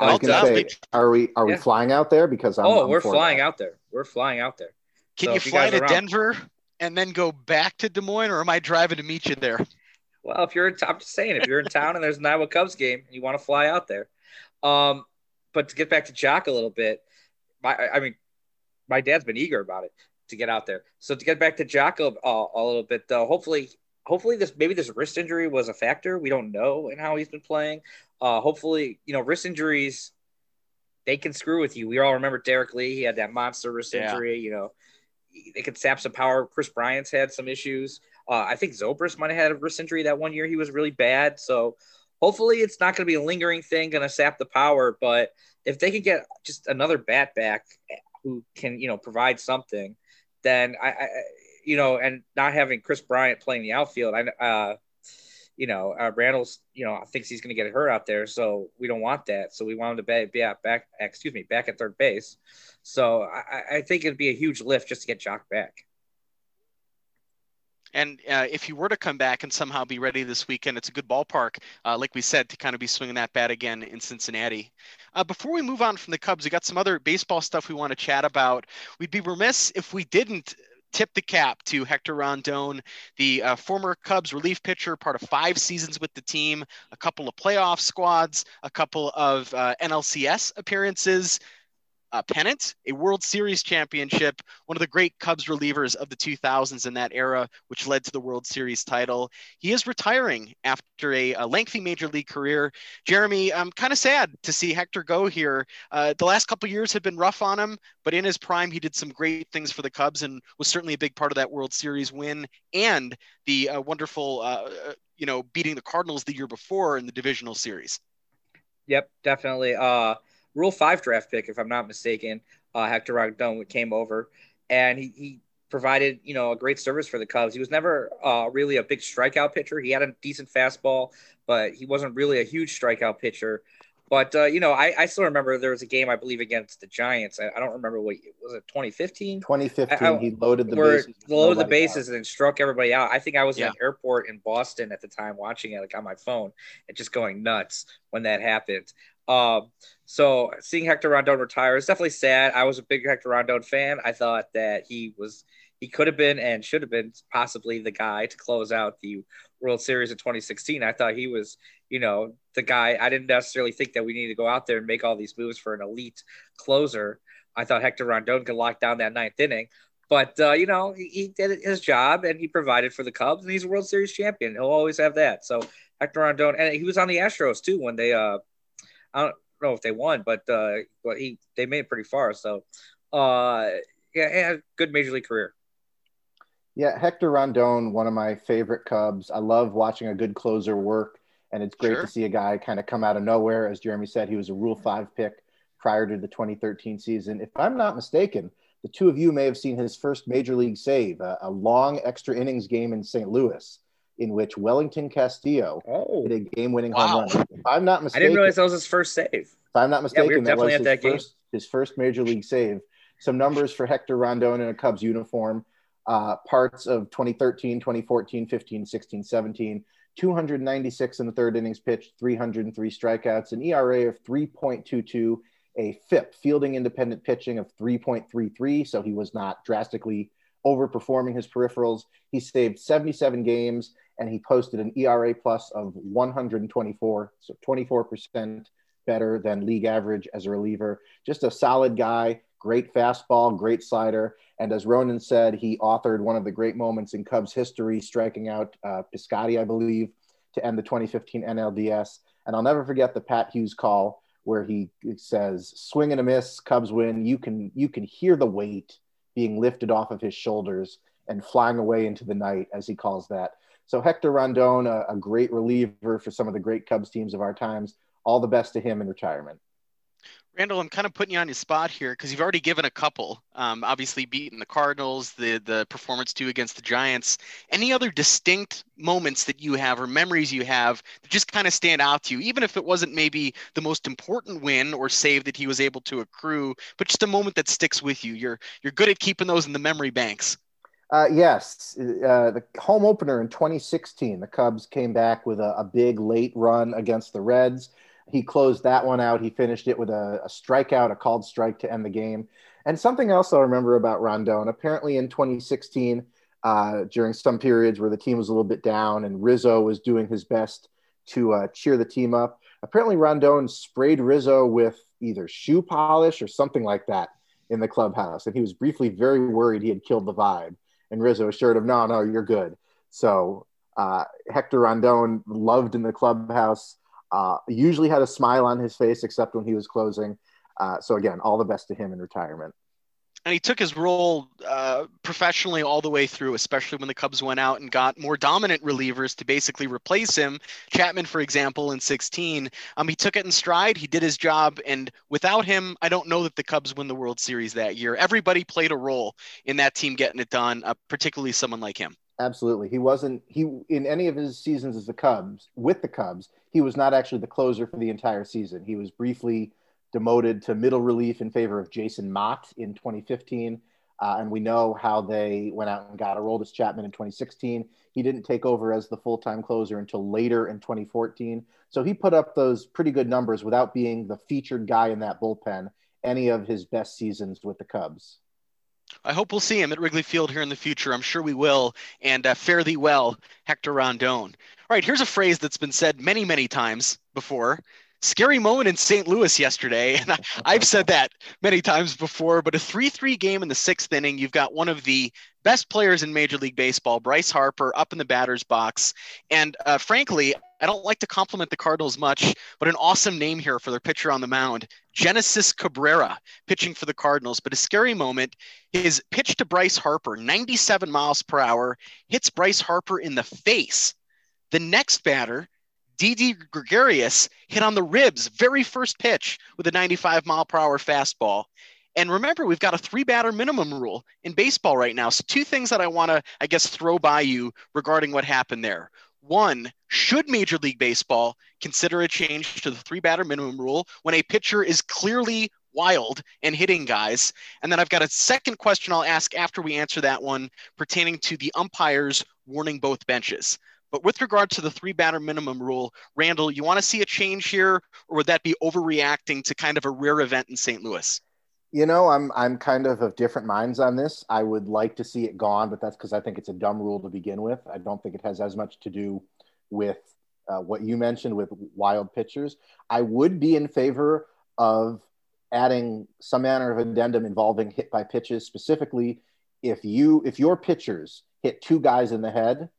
I was gonna say, are we are yeah. we flying out there? Because I'm, oh, I'm we're flying that. out there. We're flying out there. Can so you fly you to around, Denver and then go back to Des Moines, or am I driving to meet you there? Well, if you're in, I'm just saying, if you're in town and there's an Iowa Cubs game, and you want to fly out there. Um, but to get back to Joc a little bit, my, I mean, my dad's been eager about it to get out there. So to get back to Joc a, uh, a little bit, though, hopefully, hopefully this maybe this wrist injury was a factor. We don't know in how he's been playing. Uh, hopefully, you know, wrist injuries they can screw with you. We all remember Derrek Lee; he had that monster wrist yeah. injury. You know, they could sap some power. Kris Bryant's had some issues. Uh, I think Zobrist might have had a wrist injury that one year. He was really bad. So hopefully it's not going to be a lingering thing, going to sap the power. But if they can get just another bat back who can, you know, provide something, then I, I you know, and not having Kris Bryant playing the outfield, I, uh, you know, uh, Randall's, you know, thinks he's going to get hurt out there, so we don't want that. So we want him to be, be back, excuse me, back at third base. So I, I think it'd be a huge lift just to get Joc back. And uh, if you were to come back and somehow be ready this weekend, it's a good ballpark, uh, like we said, to kind of be swinging that bat again in Cincinnati. Uh, before we move on from the Cubs, we got some other baseball stuff we want to chat about. We'd be remiss if we didn't tip the cap to Hector Rondon, the uh, former Cubs relief pitcher, part of five seasons with the team, a couple of playoff squads, a couple of uh, NLCS appearances a pennant, a World Series championship, one of the great Cubs relievers of the 2000s in that era, which led to the World Series title. He is retiring after a, a lengthy major league career. Jeremy, I'm kind of sad to see Hector go here. Uh, the last couple years have been rough on him, but in his prime, he did some great things for the Cubs and was certainly a big part of that World Series win and the uh, wonderful, uh, uh you know, beating the Cardinals the year before in the divisional series. Yep, definitely. Uh, Rule Five draft pick, if I'm not mistaken. Uh, Hector Rondon came over, and he, he provided you know a great service for the Cubs. He was never uh, really a big strikeout pitcher. He had a decent fastball, but he wasn't really a huge strikeout pitcher. But uh, you know, I, I still remember there was a game I believe against the Giants. I, I don't remember what was it 2015. 2015. I, he loaded the bases. Loaded the bases out. and struck everybody out. I think I was yeah. in an airport in Boston at the time watching it, like on my phone, and just going nuts when that happened. Um, so seeing Hector Rondon retire is definitely sad. I was a big Hector Rondon fan. I thought that he was he could have been and should have been possibly the guy to close out the World Series in 2016. I thought he was, you know, the guy. I didn't necessarily think that we need to go out there and make all these moves for an elite closer. I thought Hector Rondon could lock down that ninth inning. But uh, you know, he, he, did his job and he provided for the Cubs, and he's a World Series champion. He'll always have that. So Hector Rondon, and he was on the Astros too when they uh I don't know if they won, but uh, but he they made it pretty far. So, uh, yeah, he had a good major league career. Yeah, Hector Rondon, one of my favorite Cubs. I love watching a good closer work, and it's great sure. to see a guy kind of come out of nowhere. As Jeremy said, he was a Rule Five pick prior to the 2013 season. If I'm not mistaken, the two of you may have seen his first major league save, a, a long extra innings game in St. Louis in which Wellington Castillo oh. hit a game-winning wow. home run. If I'm not mistaken, I didn't realize that was his first save. If I'm not mistaken, yeah, we that was his, that first, his first major league save. Some numbers for Hector Rondon in a Cubs uniform. Uh, parts of 2013, 2014, 15, 16, 17. 296 in the third innings pitched, 303 strikeouts, an ERA of 3.22, a FIP, fielding independent pitching of 3.33. So he was not drastically overperforming his peripherals. He saved 77 games and he posted an ERA plus of 124, so 24% better than league average as a reliever. Just a solid guy, great fastball, great slider. And as Ronan said, he authored one of the great moments in Cubs history, striking out uh, Piscotty, I believe, to end the 2015 NLDS. And I'll never forget the Pat Hughes call where he says, "Swing and a miss, Cubs win." You can you can hear the weight being lifted off of his shoulders and flying away into the night, as he calls that. So Hector Rondon, a, a great reliever for some of the great Cubs teams of our times. All the best to him in retirement. Randall, I'm kind of putting you on your spot here because you've already given a couple. Um, obviously, beating the Cardinals, the the performance too against the Giants. Any other distinct moments that you have or memories you have that just kind of stand out to you, even if it wasn't maybe the most important win or save that he was able to accrue, but just a moment that sticks with you. You're you're good at keeping those in the memory banks. Uh, yes, uh, the home opener in 2016, the Cubs came back with a, a, big late run against the Reds. He closed that one out. He finished it with a, a strikeout, a called strike to end the game. And something else I remember about Rondon, apparently in 2016, uh, during some periods where the team was a little bit down and Rizzo was doing his best to uh, cheer the team up, apparently Rondon sprayed Rizzo with either shoe polish or something like that in the clubhouse. And he was briefly very worried he had killed the vibe. And Rizzo assured him, no, no, you're good. So uh, Hector Rondon loved in the clubhouse, uh, usually had a smile on his face, except when he was closing. Uh, so again, all the best to him in retirement and he took his role uh, professionally all the way through, especially when the Cubs went out and got more dominant relievers to basically replace him. Chapman, for example, in 16, um, he took it in stride. He did his job, and without him, I don't know that the Cubs win the World Series that year. Everybody played a role in that team getting it done, uh, particularly someone like him. Absolutely, he wasn't he in any of his seasons as the Cubs with the Cubs. He was not actually the closer for the entire season. He was briefly demoted to middle relief in favor of Jason Motte in 2015. Uh, and we know how they went out and got Aroldis Chapman in 2016. He didn't take over as the full time closer until later in 2014. So he put up those pretty good numbers without being the featured guy in that bullpen any of his best seasons with the Cubs. I hope we'll see him at Wrigley Field here in the future. I'm sure we will. And uh, fare thee well, Hector Rondon. All right, here's a phrase that's been said many, many times before scary moment in St. Louis yesterday. And I, have said that many times before, but a 3 3 game in the sixth inning, you've got one of the best players in Major League Baseball, Bryce Harper, up in the batter's box. And uh, frankly, I don't like to compliment the Cardinals much, but an awesome name here for their pitcher on the mound, Genesis Cabrera, pitching for the Cardinals. But a scary moment, his pitch to Bryce Harper, 97 miles per hour, hits Bryce Harper in the face. The next batter, Didi Gregorius hit on the ribs, very first pitch with a 95 mile per hour fastball. And remember, we've got a three batter minimum rule in baseball right now. So, two things that I want to, I guess, throw by you regarding what happened there. One, should Major League Baseball consider a change to the three batter minimum rule when a pitcher is clearly wild and hitting guys? And then I've got a second question I'll ask after we answer that one pertaining to the umpires warning both benches. But with regard to the three batter minimum rule, Randall, you want to see a change here, or would that be overreacting to kind of a rare event in St. Louis? You know, I'm I'm kind of of different minds on this. I would like to see it gone, but that's because I think it's a dumb rule to begin with. I don't think it has as much to do with uh, what you mentioned with wild pitchers. I would be in favor of adding some manner of addendum involving hit by pitches, specifically if you if your pitchers hit two guys in the head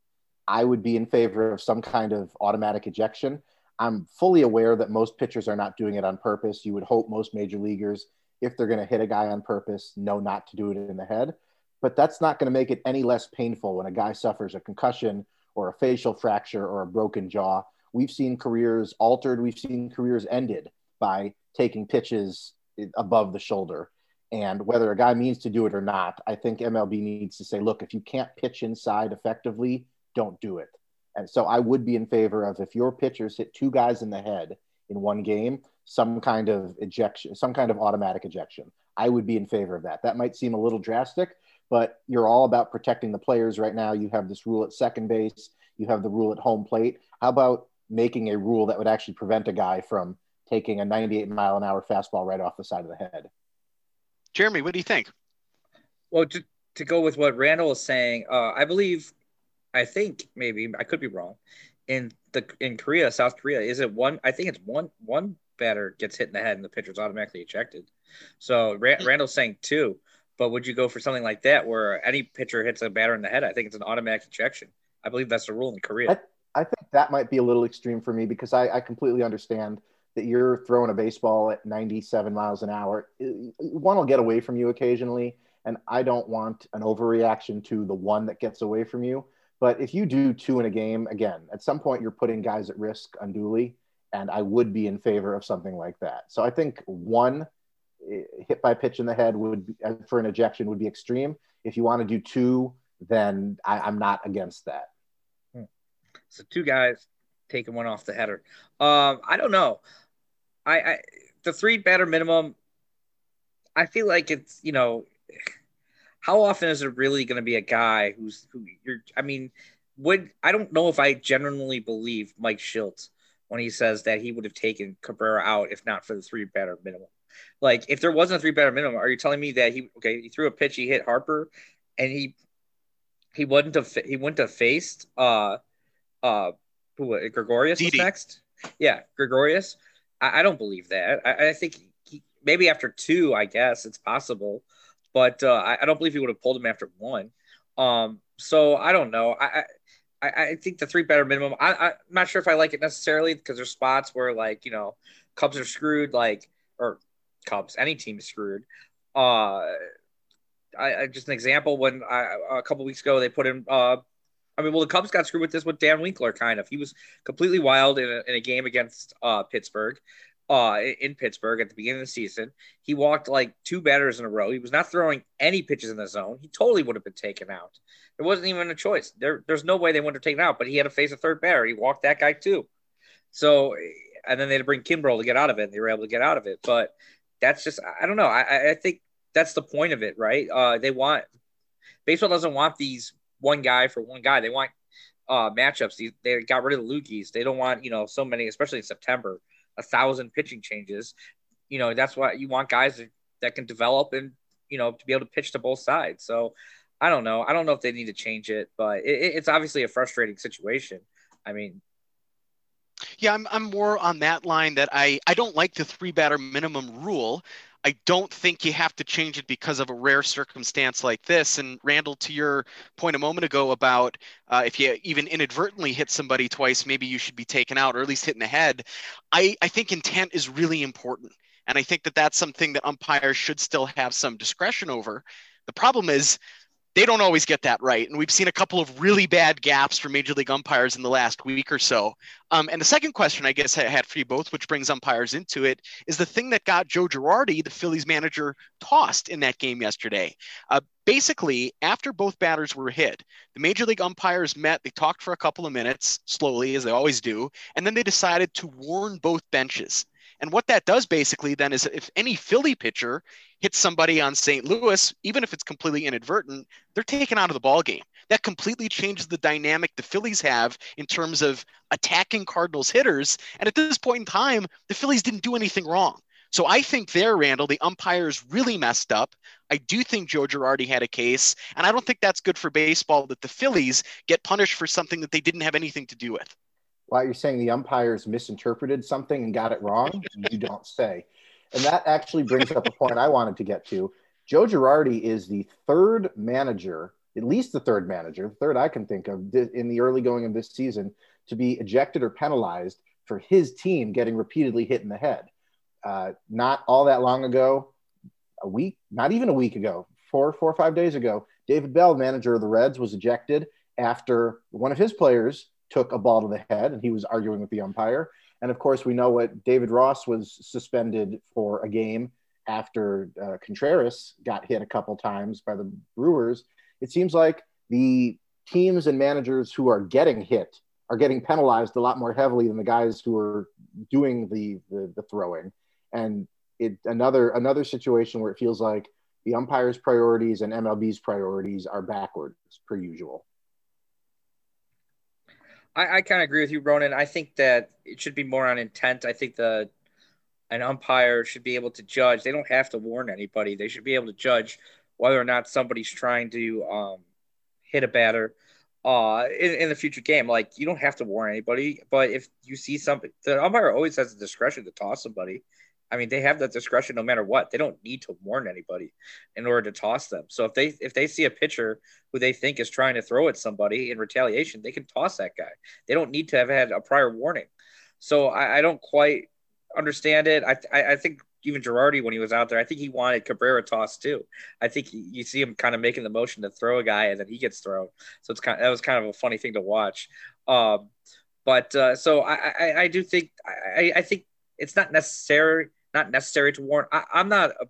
I would be in favor of some kind of automatic ejection. I'm fully aware that most pitchers are not doing it on purpose. You would hope most major leaguers, if they're going to hit a guy on purpose, know not to do it in the head. But that's not going to make it any less painful when a guy suffers a concussion or a facial fracture or a broken jaw. We've seen careers altered, we've seen careers ended by taking pitches above the shoulder. And whether a guy means to do it or not, I think MLB needs to say, look, if you can't pitch inside effectively, don't do it. And so I would be in favor of if your pitchers hit two guys in the head in one game, some kind of ejection, some kind of automatic ejection. I would be in favor of that. That might seem a little drastic, but you're all about protecting the players right now. You have this rule at second base, you have the rule at home plate. How about making a rule that would actually prevent a guy from taking a 98 mile an hour fastball right off the side of the head? Jeremy, what do you think? Well, to, to go with what Randall was saying, uh, I believe I think maybe I could be wrong. In the in Korea, South Korea, is it one? I think it's one one batter gets hit in the head and the pitcher's automatically ejected. So hmm. Randall's saying two, but would you go for something like that where any pitcher hits a batter in the head? I think it's an automatic ejection. I believe that's the rule in Korea. I, I think that might be a little extreme for me because I, I completely understand that you're throwing a baseball at 97 miles an hour. One will get away from you occasionally, and I don't want an overreaction to the one that gets away from you. But if you do two in a game, again, at some point you're putting guys at risk unduly. And I would be in favor of something like that. So I think one eh, hit by pitch in the head would be, uh, for an ejection would be extreme. If you want to do two, then I, am not against that. Hmm. So two guys taking one off the header. Um, I don't know. I, I the three batter minimum. I feel like it's you know how often is it really going to be a guy who's who you're? I mean, would I don't know if I genuinely believe Mike Shildt when he says that he would have taken Cabrera out if not for the three batter minimum. Like, if there wasn't a three batter minimum, are you telling me that he okay? He threw a pitch, he hit Harper, and he he wouldn't have he wouldn't have faced uh uh who Gregorius next? Yeah, Gregorius. I, I don't believe that. I, I think he, maybe after two, I guess it's possible but uh, I, I, don't believe he would have pulled him after one. Um, so I don't know. I, I, I think the three better minimum. I, I'm not sure if I like it necessarily because there's spots where like you know Cubs are screwed, like or Cubs, any team is screwed. Uh, I, I just an example when I, a couple weeks ago they put in. Uh, I mean, well, the Cubs got screwed with this with Dan Winkler, kind of. He was completely wild in a, in a game against uh, Pittsburgh uh, in Pittsburgh at the beginning of the season. He walked like two batters in a row. He was not throwing any pitches in the zone. He totally would have been taken out. There wasn't even a choice. There, there's no way they would have taken out, but he had to face a third batter. He walked that guy too. So, and then they had to bring Kimbrel to get out of it. And they were able to get out of it. But that's just, I don't know. I, I think that's the point of it, right? Uh, they want, baseball doesn't want these one guy for one guy. They want uh, matchups. They, they got rid of the loogies. They don't want, you know, so many, especially in September a thousand pitching changes. You know, that's why you want guys that, can develop and, you know, to be able to pitch to both sides. So I don't know. I don't know if they need to change it, but it, it's obviously a frustrating situation. I mean, Yeah, I'm, I'm more on that line that I, I don't like the three batter minimum rule. I don't think you have to change it because of a rare circumstance like this. And Randall, to your point a moment ago about uh, if you even inadvertently hit somebody twice, maybe you should be taken out or at least hit in the head. I, I think intent is really important. And I think that that's something that umpires should still have some discretion over. The problem is they don't always get that right. And we've seen a couple of really bad gaps for major league umpires in the last week or so. Um, and the second question I guess I had for you both, which brings umpires into it, is the thing that got Joe Girardi, the Phillies manager, tossed in that game yesterday. Uh, basically, after both batters were hit, the major league umpires met, they talked for a couple of minutes, slowly, as they always do, and then they decided to warn both benches. And what that does basically then is if any Philly pitcher hits somebody on St. Louis, even if it's completely inadvertent, they're taken out of the ball game. That completely changes the dynamic the Phillies have in terms of attacking Cardinals hitters. And at this point in time, the Phillies didn't do anything wrong. So I think there, Randall, the umpires really messed up. I do think Joe Girardi had a case, and I don't think that's good for baseball that the Phillies get punished for something that they didn't have anything to do with. Why you're saying the umpires misinterpreted something and got it wrong, you don't say. And that actually brings up a point I wanted to get to. Joe Girardi is the third manager, at least the third manager, the third I can think of in the early going of this season, to be ejected or penalized for his team getting repeatedly hit in the head. Uh, not all that long ago, a week, not even a week ago, four, four or five days ago, David Bell, manager of the Reds, was ejected after one of his players took a ball to the head and he was arguing with the umpire. And of course, we know what David Ross was suspended for a game after uh, Contreras got hit a couple times by the Brewers. It seems like the teams and managers who are getting hit are getting penalized a lot more heavily than the guys who are doing the the, the throwing. And it another another situation where it feels like the umpires' priorities and MLB's priorities are backwards per usual. I, I kind of agree with you, Ronan. I think that it should be more on intent. I think the an umpire should be able to judge. They don't have to warn anybody. They should be able to judge whether or not somebody's trying to um, hit a batter uh, in, in the future game. Like you don't have to warn anybody, but if you see something, the umpire always has the discretion to toss somebody. I mean, they have that discretion no matter what. They don't need to warn anybody in order to toss them. So if they if they see a pitcher who they think is trying to throw at somebody in retaliation, they can toss that guy. They don't need to have had a prior warning. So I, I don't quite understand it. I, I, I think even Girardi when he was out there, I think he wanted Cabrera tossed too. I think he, you see him kind of making the motion to throw a guy and then he gets thrown. So it's kind of, that was kind of a funny thing to watch. Um, but uh, so I, I, I do think I, I think it's not necessary not necessary to warn. I, am not. A,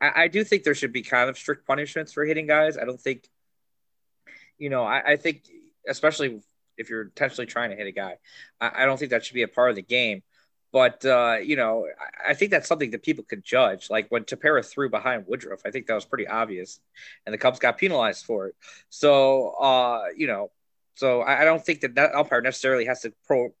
I, I do think there should be kind of strict punishments for hitting guys. I don't think, you know, I, I think especially if you're intentionally trying to hit a guy, I, I don't think that should be a part of the game. But uh, you know, I, I think that's something that people could judge. Like when Tepera threw behind Woodruff, I think that was pretty obvious, and the Cubs got penalized for it. So uh, you know, so I, I don't think that that umpire necessarily has to pro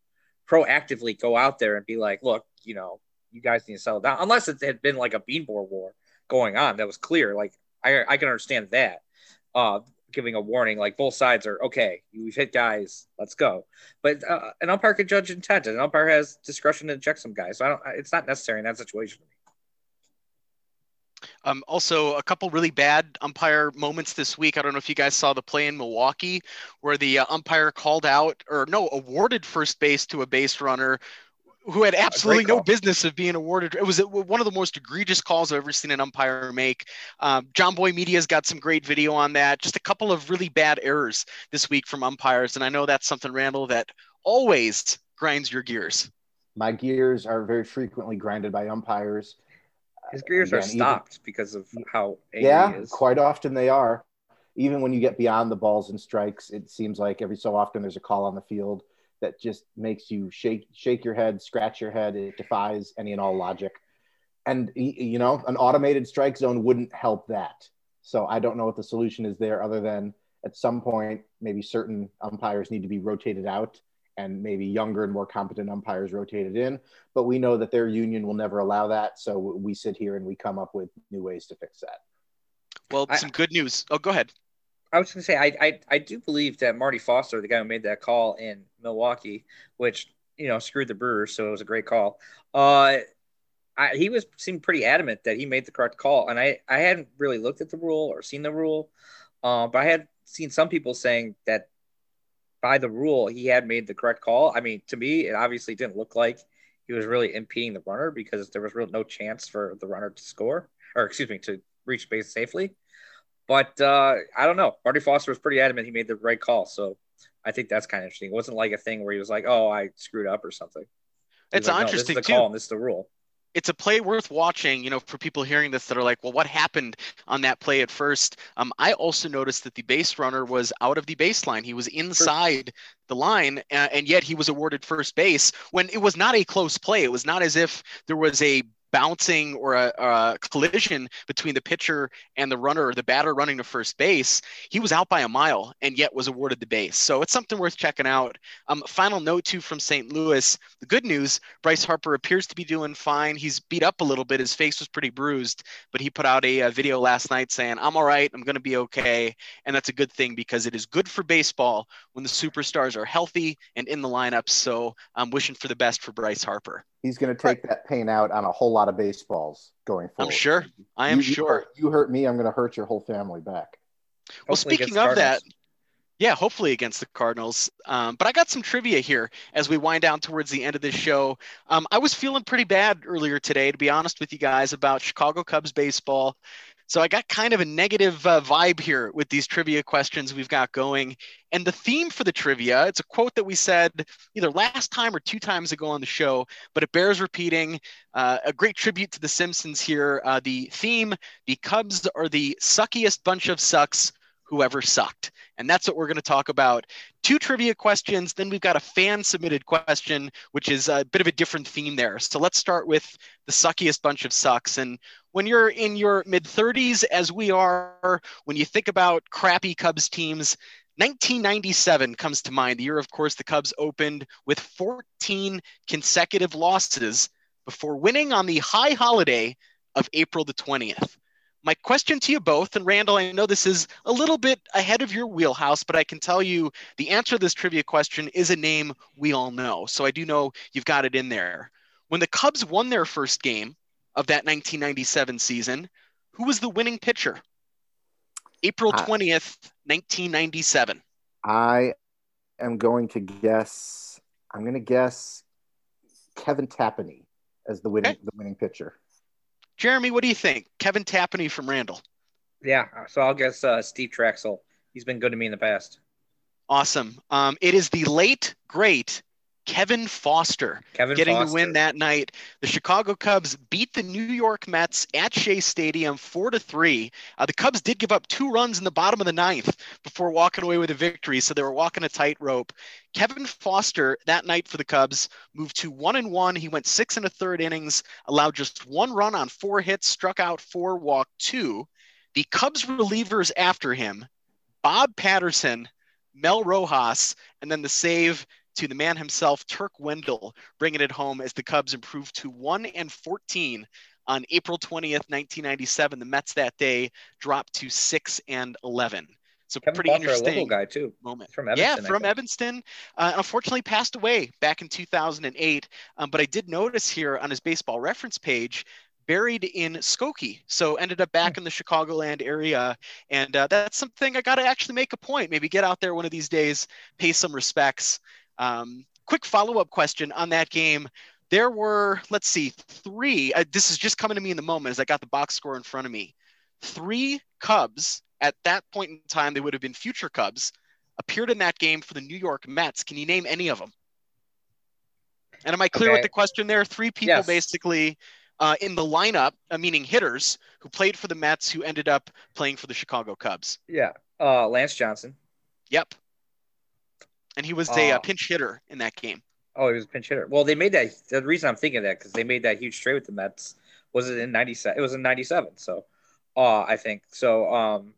proactively go out there and be like, look, you know, you guys need to settle down. Unless it had been like a beanball war going on, that was clear. Like I, I can understand that. Uh, giving a warning, like both sides are okay. We've hit guys, let's go. But uh, an umpire can judge intent, and an umpire has discretion to eject some guys. So I don't. It's not necessary in that situation. Um, also, a couple really bad umpire moments this week. I don't know if you guys saw the play in Milwaukee where the uh, umpire called out or no, awarded first base to a base runner who had absolutely no business of being awarded. It was one of the most egregious calls I've ever seen an umpire make. Um, Jomboy Media's got some great video on that. Just a couple of really bad errors this week from umpires, and I know that's something Randall that always grinds your gears. My gears are very frequently grinded by umpires. His gears Again, are stopped even, because of how yeah, quite often they are. Even when you get beyond the balls and strikes, it seems like every so often there's a call on the field that just makes you shake shake your head, scratch your head. It defies any and all logic. And you know, an automated strike zone wouldn't help that. So I don't know what the solution is there, other than at some point maybe certain umpires need to be rotated out and maybe younger and more competent umpires rotated in. But we know that their union will never allow that. So we sit here and we come up with new ways to fix that. Well, some I, good news. Oh, go ahead. I was going to say, I, I, I do believe that Marty Foster, the guy who made that call in Milwaukee, which you know, screwed the Brewers, so it was a great call. Uh, I, he was seemed pretty adamant that he made the correct call, and I I hadn't really looked at the rule or seen the rule, uh, but I had seen some people saying that by the rule he had made the correct call. I mean, to me, it obviously didn't look like he was really impeding the runner because there was real no chance for the runner to score or excuse me to reach base safely. But uh, I don't know. Marty Foster was pretty adamant he made the right call, so I think that's kind of interesting. It wasn't like a thing where he was like, "Oh, I screwed up" or something. It's like, interesting no, this is too. the call and this is the rule it's a play worth watching, you know, for people hearing this that are like, well, what happened on that play at first? Um, I also noticed that the base runner was out of the baseline. He was inside the line, uh, and yet he was awarded first base when it was not a close play. It was not as if there was a bouncing or a, a, collision between the pitcher and the runner or the batter running to first base, he was out by a mile and yet was awarded the base. So it's something worth checking out. Um, final note too from St. Louis. The good news: Bryce Harper appears to be doing fine. He's beat up a little bit. His face was pretty bruised, but he put out a, a video last night saying, "I'm all right. I'm going to be okay," and that's a good thing because it is good for baseball when the superstars are healthy and in the lineup. So I'm wishing for the best for Bryce Harper he's going to take right. that pain out on a whole lot of baseballs going forward. I'm sure. I am you, sure. You hurt, you hurt, me, I'm going to hurt your whole family back. Well, hopefully speaking of that, yeah, hopefully against the Cardinals. Um, but I got some trivia here as we wind down towards the end of this show. Um, I was feeling pretty bad earlier today, to be honest with you guys, about Chicago Cubs baseball. So I got kind of a negative uh, vibe here with these trivia questions we've got going. And the theme for the trivia, it's a quote that we said either last time or two times ago on the show, but it bears repeating. Uh, a great tribute to The Simpsons here. Uh, the theme the Cubs are the suckiest bunch of sucks whoever sucked. And that's what we're going to talk about. Two trivia questions, then we've got a fan submitted question, which is a bit of a different theme there. So let's start with the suckiest bunch of sucks. And when you're in your mid 30s, as we are, when you think about crappy Cubs teams, 1997 comes to mind. The year, of course, the Cubs opened with 14 consecutive losses before winning on the high holiday of April the 20th. My question to you both, and Randall, I know this is a little bit ahead of your wheelhouse, but I can tell you the answer to this trivia question is a name we all know. So I do know you've got it in there. When the Cubs won their first game of that 1997 season, who was the winning pitcher? April 20th, 1997. I am going to guess, I'm going to guess Kevin Tapani as the winning, okay. the winning pitcher. Jeremy, what do you think? Kevin Tapani from Randall. Yeah, so I'll guess uh, Steve Trachsel. He's been good to me in the past. Awesome. Um, it is the late great Kevin Foster Kevin getting Foster. the win that night. The Chicago Cubs beat the New York Mets at Shea Stadium four to three. Uh, the Cubs did give up two runs in the bottom of the ninth before walking away with a victory, so they were walking a tightrope. Kevin Foster that night for the Cubs moved to one and one. He went six and a third innings, allowed just one run on four hits, struck out four, walked two. The Cubs relievers after him, Bob Patterson, Mel Rojas, and then the save to the man himself, Turk Wendell, bringing it home as the Cubs improved to 1 and 14 on April 20th, 1997. The Mets that day dropped to 6 and 11. So Kevin pretty interesting a local guy too. Moment. From Evanston, yeah, from Evanston. Uh, unfortunately, passed away back in 2008. Um, but I did notice here on his baseball reference page buried in Skokie. So ended up back hmm. in the Chicagoland area. And uh, that's something I got to actually make a point. Maybe get out there one of these days, pay some respects. Um, quick follow up question on that game. There were, let's see, three. Uh, this is just coming to me in the moment as I got the box score in front of me. Three Cubs at that point in time, they would have been future Cubs, appeared in that game for the New York Mets. Can you name any of them? And am I clear okay. with the question there? Three people yes. basically uh, in the lineup, uh, meaning hitters, who played for the Mets, who ended up playing for the Chicago Cubs. Yeah. Uh, Lance Johnson. Yep and he was a, a uh, pinch hitter in that game. Oh, he was a pinch hitter. Well, they made that. The reason I'm thinking that because they made that huge trade with the Mets was it in '97? It was in '97. So, uh, I think so. Um,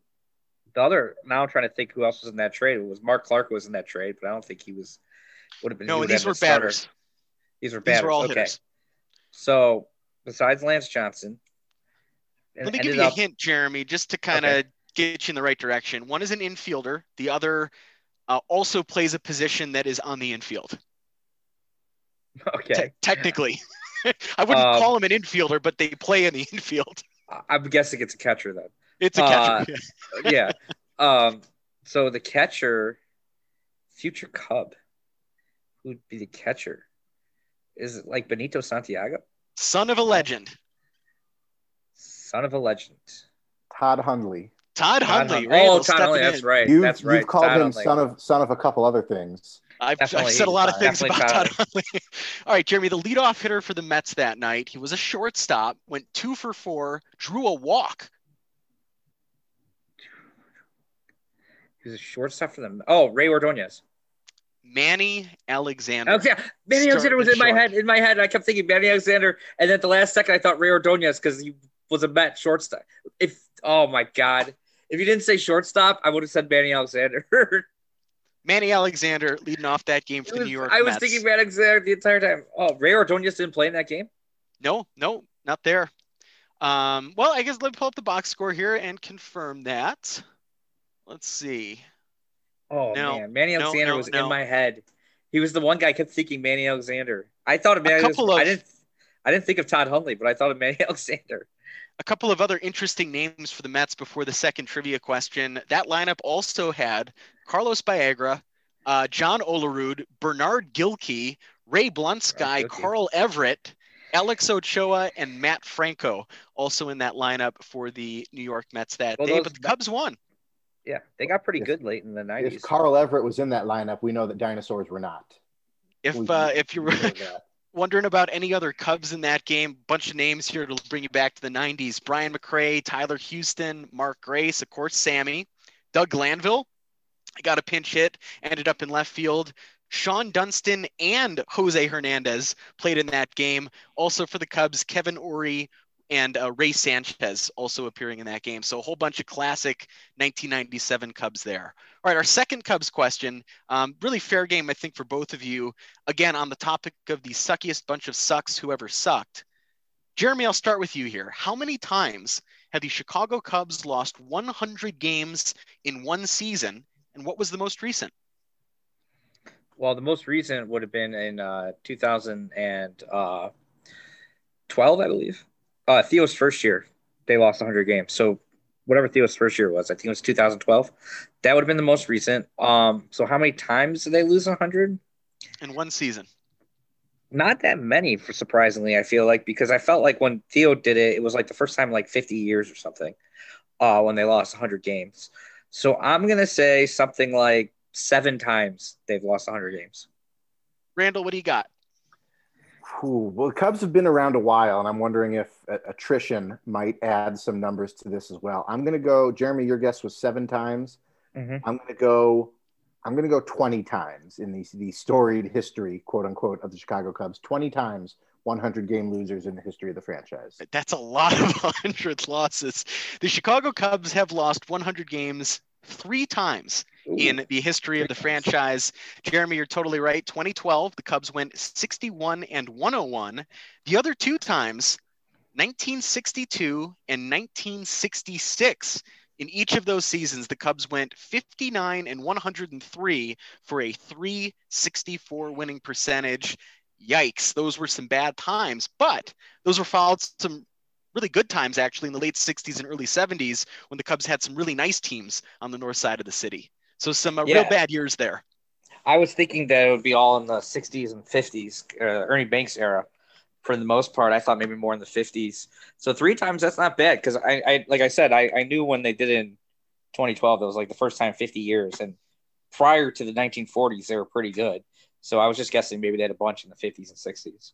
the other now I'm trying to think who else was in that trade. It was Mark Clark was in that trade, but I don't think he was would have been. No, these were batters. These were batters. These were all okay. hitters. So besides Lance Johnson, let me give you up... a hint, Jeremy, just to kind of okay. get you in the right direction. One is an infielder. The other uh, also plays a position that is on the infield. Okay. te- technically. I wouldn't Um, call him an infielder, but they play in the infield. I- I'm guessing it's a catcher then. It's a Uh, catcher. yeah. Um. So the catcher, future Cub, who'd be the catcher? Is it like Benito Santiago, Son of a legend. son of a legend? Todd Hundley. Todd Todd Hundley. Hun- Randall Oh, Todd Hundley. That's in. right. You've, that's right. you've called Todd him Hundley. son of son of a couple other things. I've, I've said a lot of things about definitely Todd Hundley. All right, Jeremy, the leadoff hitter for the Mets that night. He was a shortstop, went two for four, drew a walk. He was a shortstop for them. Oh, Rey Ordonez. Manny Alexander. Oh, yeah, Manny Alexander was in Started my short. head. In my head, I kept thinking Manny Alexander, and then at the last second, I thought Rey Ordonez because he was a Met shortstop. If oh my god, if you didn't say shortstop, I would have said Manny Alexander. Manny Alexander leading off that game for It the New York I was Mets. thinking Manny Alexander the entire time. Oh, Rey Ordonez didn't play in that game. No, no, not there. Um, well, I guess let me pull up the box score here and confirm that. Let's see. Oh No, man, Manny Alexander no, was no. in my head. He was the one guy I kept thinking Manny Alexander. I thought of Manny. couple Alexander. I of- didn't. I didn't think of Todd Hundley, but I thought of Manny Alexander. A couple of other interesting names for the Mets before the second trivia question. That lineup also had Carlos Baerga, uh, John Olerud, Bernard Gilkey, Ray Blunsky, Gilkey. Carl Everett, Alex Ochoa, and Matt Franco also in that lineup for the New York Mets that Well, day. But the Cubs won. Yeah, they got pretty If- good late in the If. Carl Everett was in that lineup, we know that dinosaurs were not. If We- uh, if you're we know that. Wondering about any other Cubs in that game, bunch of names here to bring you back to the 90s. Brian McRae, Tyler Houston, Mark Grace, of course, Sammy, Doug Glanville got a pinch hit, ended up in left field. Shawon Dunston and Jose Hernandez played in that game. Also for the Cubs, Kevin Orie and uh, Ray Sanchez also appearing in that game. So a whole bunch of classic 1997 Cubs there. All right, our second Cubs question, um, really fair game, I think, for both of you again on the topic of the suckiest bunch of sucks whoever sucked. Jeremy, I'll start with you here. How many times have the Chicago Cubs lost 100 games in one season? And what was the most recent? Well, the most recent would have been in uh, 2012, I believe. Uh, Theo's first year, they lost 100 games. So whatever Theo's first year was, I think it was 2012. That would have been the most recent. Um, so how many times did they lose 100? In one season. Not that many, for surprisingly. I feel like because I felt like when Theo did it, it was like the first time in like 50 years or something. Uh, when they lost 100 games. So I'm gonna say something like seven times they've lost 100 games. Randall, what do you got? Ooh, well, the Cubs have been around a while, and I'm wondering if uh, attrition might add some numbers to this as well. I'm going to go, Jeremy. Your guess was seven times. Mhm. I'm going to go. I'm going to go 20 times in the the storied history, quote unquote, of the Chicago Cubs. 20 times 100 game losers in the history of the franchise. That's a lot of 100 losses. The Chicago Cubs have lost 100 games three times Ooh. In the history of the franchise. Jeremy, you're totally right. 2012, the Cubs went 61 and 101. The other two times, 1962 and 1966. In each of those seasons, the Cubs went 59 and 103 for a 364 winning percentage. Yikes, those were some bad times, but those were followed some really good times actually in the late 60s and early 70s when the Cubs had some really nice teams on the north side of the city. So some uh, real bad years there. I was thinking that it would be all in the 60s and 50s, uh, Ernie Banks era. For the most part, I thought maybe more in the 50s. So three times, that's not bad because I, I, like I said, I, I knew when they did it in 2012, that was like the first time 50 years, and prior to the 1940s, they were pretty good. So I was just guessing maybe they had a bunch in the 50s and 60s.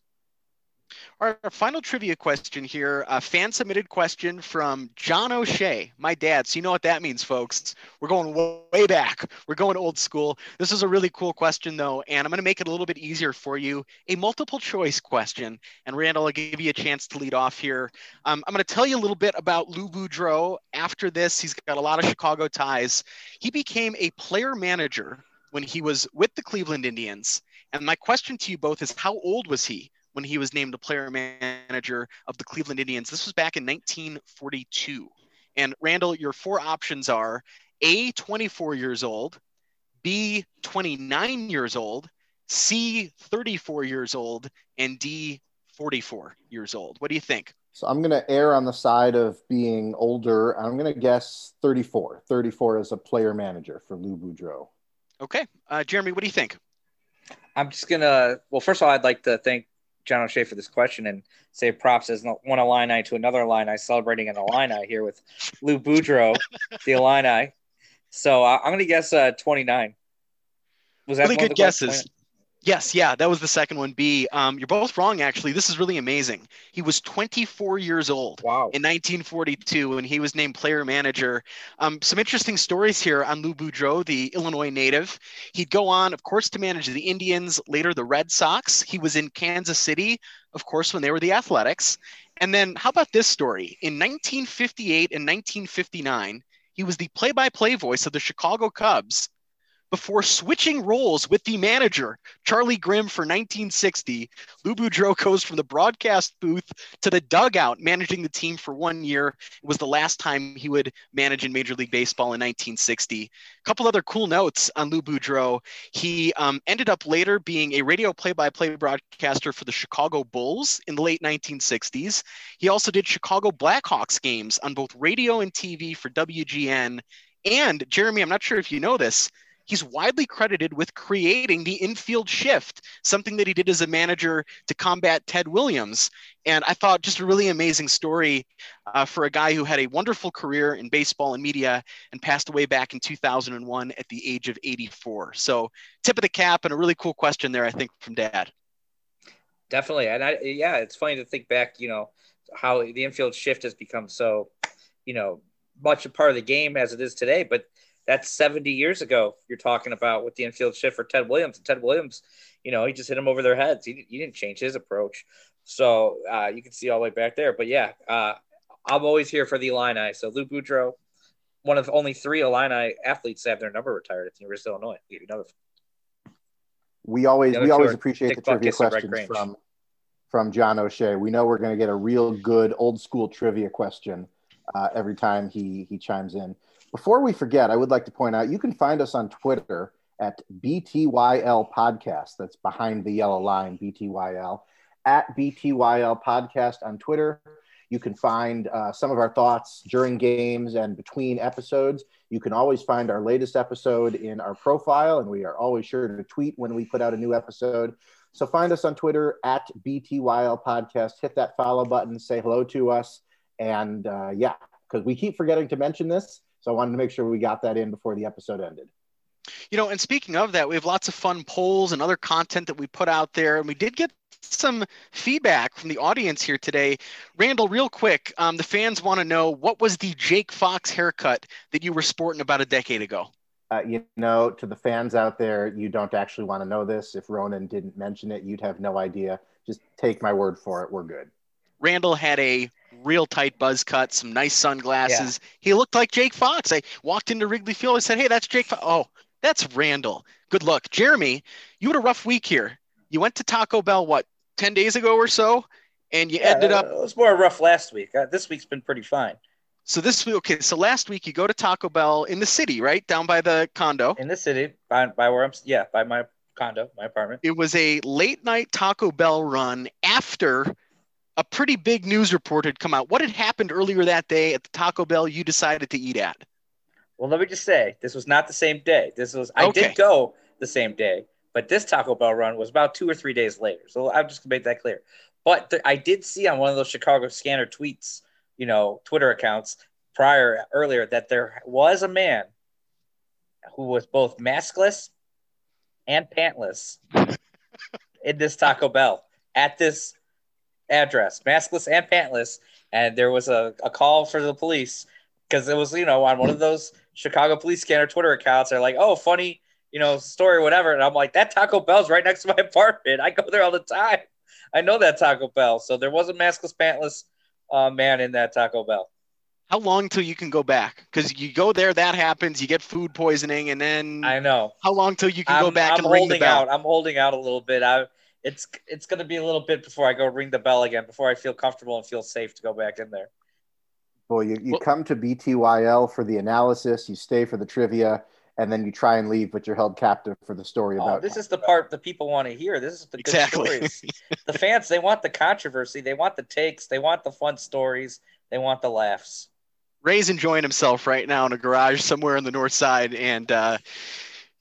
Our final trivia question here, a fan submitted question from John O'Shea, my dad. So you know what that means, folks. We're going way back. We're going old school. This is a really cool question, though, and I'm going to make it a little bit easier for you. A multiple choice question. And Randall, I'll give you a chance to lead off here. Um, I'm going to tell you a little bit about Lou Boudreau. After this, he's got a lot of Chicago ties. He became a player manager when he was with the Cleveland Indians. And my question to you both is how old was he when he was named a player manager of the Cleveland Indians. This was back in 1942. And Randall, your four options are A, 24 years old, B, 29 years old, C, 34 years old, and D, 44 years old? What do you think? So I'm going to err on the side of being older. I'm going to guess 34. 34 as a player manager for Lou Boudreau. Okay. Uh, Jeremy, what do you think? I'm just going to, well, first of all, I'd like to thank John O'Shea for this question and say props as one Illini to another Illini celebrating an Illini here with Lou Boudreau, the Illini. So uh, I'm going to guess uh, 29. Was that really good guesses? Yes, yeah, that was the second one. B. Um, you're both wrong, actually. This is really amazing. He was 24 years old wow. in 1942 when he was named player manager. Um, some interesting stories here on Lou Boudreau, the Illinois native. He'd go on, of course, to manage the Indians, later the Red Sox. He was in Kansas City, of course, when they were the Athletics. And then, how about this story? In 1958 and 1959, he was the play by play voice of the Chicago Cubs before switching roles with the manager, Charlie Grimm, for 1960. Lou Boudreau goes from the broadcast booth to the dugout, managing the team for one year. It was the last time he would manage in Major League Baseball in 1960. A couple other cool notes on Lou Boudreau. He um, ended up later being a radio play by play broadcaster for the Chicago Bulls in the late 1960s. He also did Chicago Blackhawks games on both radio and TV for WGN. And Jeremy, I'm not sure if you know this, he's widely credited with creating the infield shift, something that he did as a manager to combat Ted Williams. And I thought just a really amazing story uh, for a guy who had a wonderful career in baseball and media and passed away back in 2001 at the age of 84. So, tip of the cap and a really cool question there, I think, from Dad. Definitely. And I, yeah, it's funny to think back, you know, how the infield shift has become so, you know, much a part of the game as it is today. But that's 70 years ago you're talking about with the infield shift for Ted Williams. And Ted Williams, you know, he just hit him over their heads. He, he didn't change his approach. So uh, you can see all the way back there. But yeah, uh, I'm always here for the Illini. So Lou Boudreau, one of only three Illini athletes to have their number retired at the University of Illinois. Another. We always we always appreciate the trivia questions from from John O'Shea. We know we're going to get a real good old school trivia question uh, every time he he chimes in. Before we forget, I would like to point out you can find us on Twitter at BTYL Podcast. That's behind the yellow line, BTYL, at BTYL Podcast on Twitter. You can find uh, some of our thoughts during games and between episodes. You can always find our latest episode in our profile, and we are always sure to tweet when we put out a new episode. So find us on Twitter at BTYL Podcast. Hit that follow button, say hello to us. And uh, yeah, because we keep forgetting to mention this so I wanted to make sure we got that in before the episode ended. You know, and speaking of that, we have lots of fun polls and other content that we put out there, and we did get some feedback from the audience here today. Randall, real quick, um, the fans want to know what was the Jake Fox haircut that you were sporting about a decade ago? Uh, you know, to the fans out there, you don't actually want to know this. If Ronan didn't mention it, you'd have no idea. Just take my word for it. We're good. Randall had a real tight buzz cut, some nice sunglasses. Yeah. He looked like Jake Fox. I walked into Wrigley Field. I said, "Hey, that's Jake." Fo-. Oh, that's Randall. Good luck, Jeremy. You had a rough week here. You went to Taco Bell what ten days ago or so, and you yeah, ended up. It was more rough last week. Uh, this week's been pretty fine. So this week, okay. So last week you go to Taco Bell in the city, right down by the condo. In the city, by, by where I'm, yeah, by my condo, my apartment. It was a late night Taco Bell run after a pretty big news report had come out. What had happened earlier that day at the Taco Bell you decided to eat at? Well, let me just say, this was not the same day. This was I okay. did go the same day, but this Taco Bell run was about two or three days later. So I'll just make that clear. But th- I did see on one of those Chicago scanner tweets, you know, Twitter accounts prior earlier that there was a man who was both maskless and pantless in this Taco Bell at this address, maskless and pantless. And there was a, a call for the police because it was, you know, on one of those Chicago police scanner Twitter accounts. They're like, oh, funny, you know, story, whatever. And I'm like, that Taco Bell's right next to my apartment. I go there all the time. I know that Taco Bell. So there was a maskless, pantless uh, man in that Taco Bell. How long till you can go back? Because you go there, that happens, you get food poisoning, and then I know. How long till you can I'm, go back I'm and ring the bell? Out. I'm holding out a little bit. I it's it's going to be a little bit before I go ring the bell again, before I feel comfortable and feel safe to go back in there. Well, you, you well, come to BTYL for the analysis, you stay for the trivia, and then you try and leave, but you're held captive for the story Oh, about. this is the part the people want to hear. This is the good Exactly. stories. the fans, they want the controversy, they want the takes, they want the fun stories, they want the laughs. Ray's enjoying himself right now in a garage somewhere on the north side, and uh,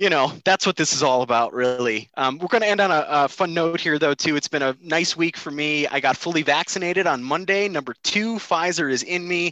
you know that's what this is all about, really. Um, we're going to end on a, a fun note here, though. Too, it's been a nice week for me. I got fully vaccinated on Monday. Number two, Pfizer is in me.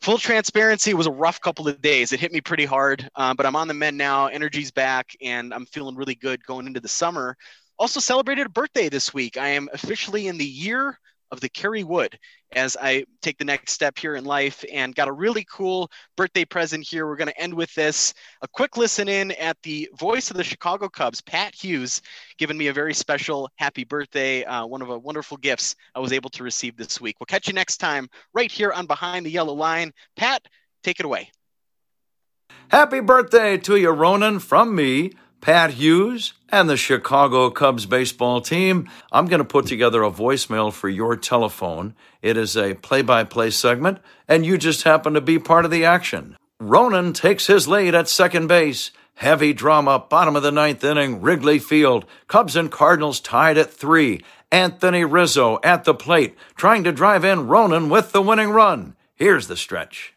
Full transparency was a rough couple of days. It hit me pretty hard, uh, but I'm on the mend now. Energy's back, and I'm feeling really good going into the summer. Also celebrated a birthday this week. I am officially in the year of the Kerry Wood as I take the next step here in life and got a really cool birthday present here. We're going to end with this. A quick listen in at the voice of the Chicago Cubs, Pat Hughes, giving me a very special happy birthday. Uh, one of the wonderful gifts I was able to receive this week. We'll catch you next time right here on Behind the Yellow Line. Pat, take it away. Happy birthday to you, Ronan, from me, Pat Hughes, and the Chicago Cubs baseball team. I'm going to put together a voicemail for your telephone. It is a play by play segment, and you just happen to be part of the action. Ronan takes his lead at second base. Heavy drama, bottom of the ninth inning, Wrigley Field. Cubs and Cardinals tied at three. Anthony Rizzo at the plate, trying to drive in Ronan with the winning run. Here's the stretch.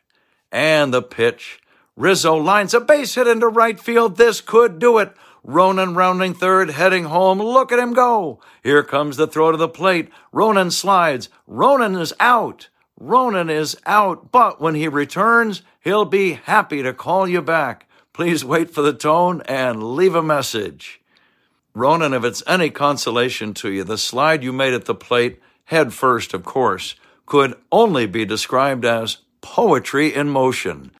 And the pitch. Rizzo lines a base hit into right field. This could do it. Ronan rounding third, heading home. Look at him go. Here comes the throw to the plate. Ronan slides. Ronan is out. Ronan is out, but when he returns, he'll be happy to call you back. Please wait for the tone and leave a message. Ronan, if it's any consolation to you, the slide you made at the plate, head first, of course, could only be described as poetry in motion.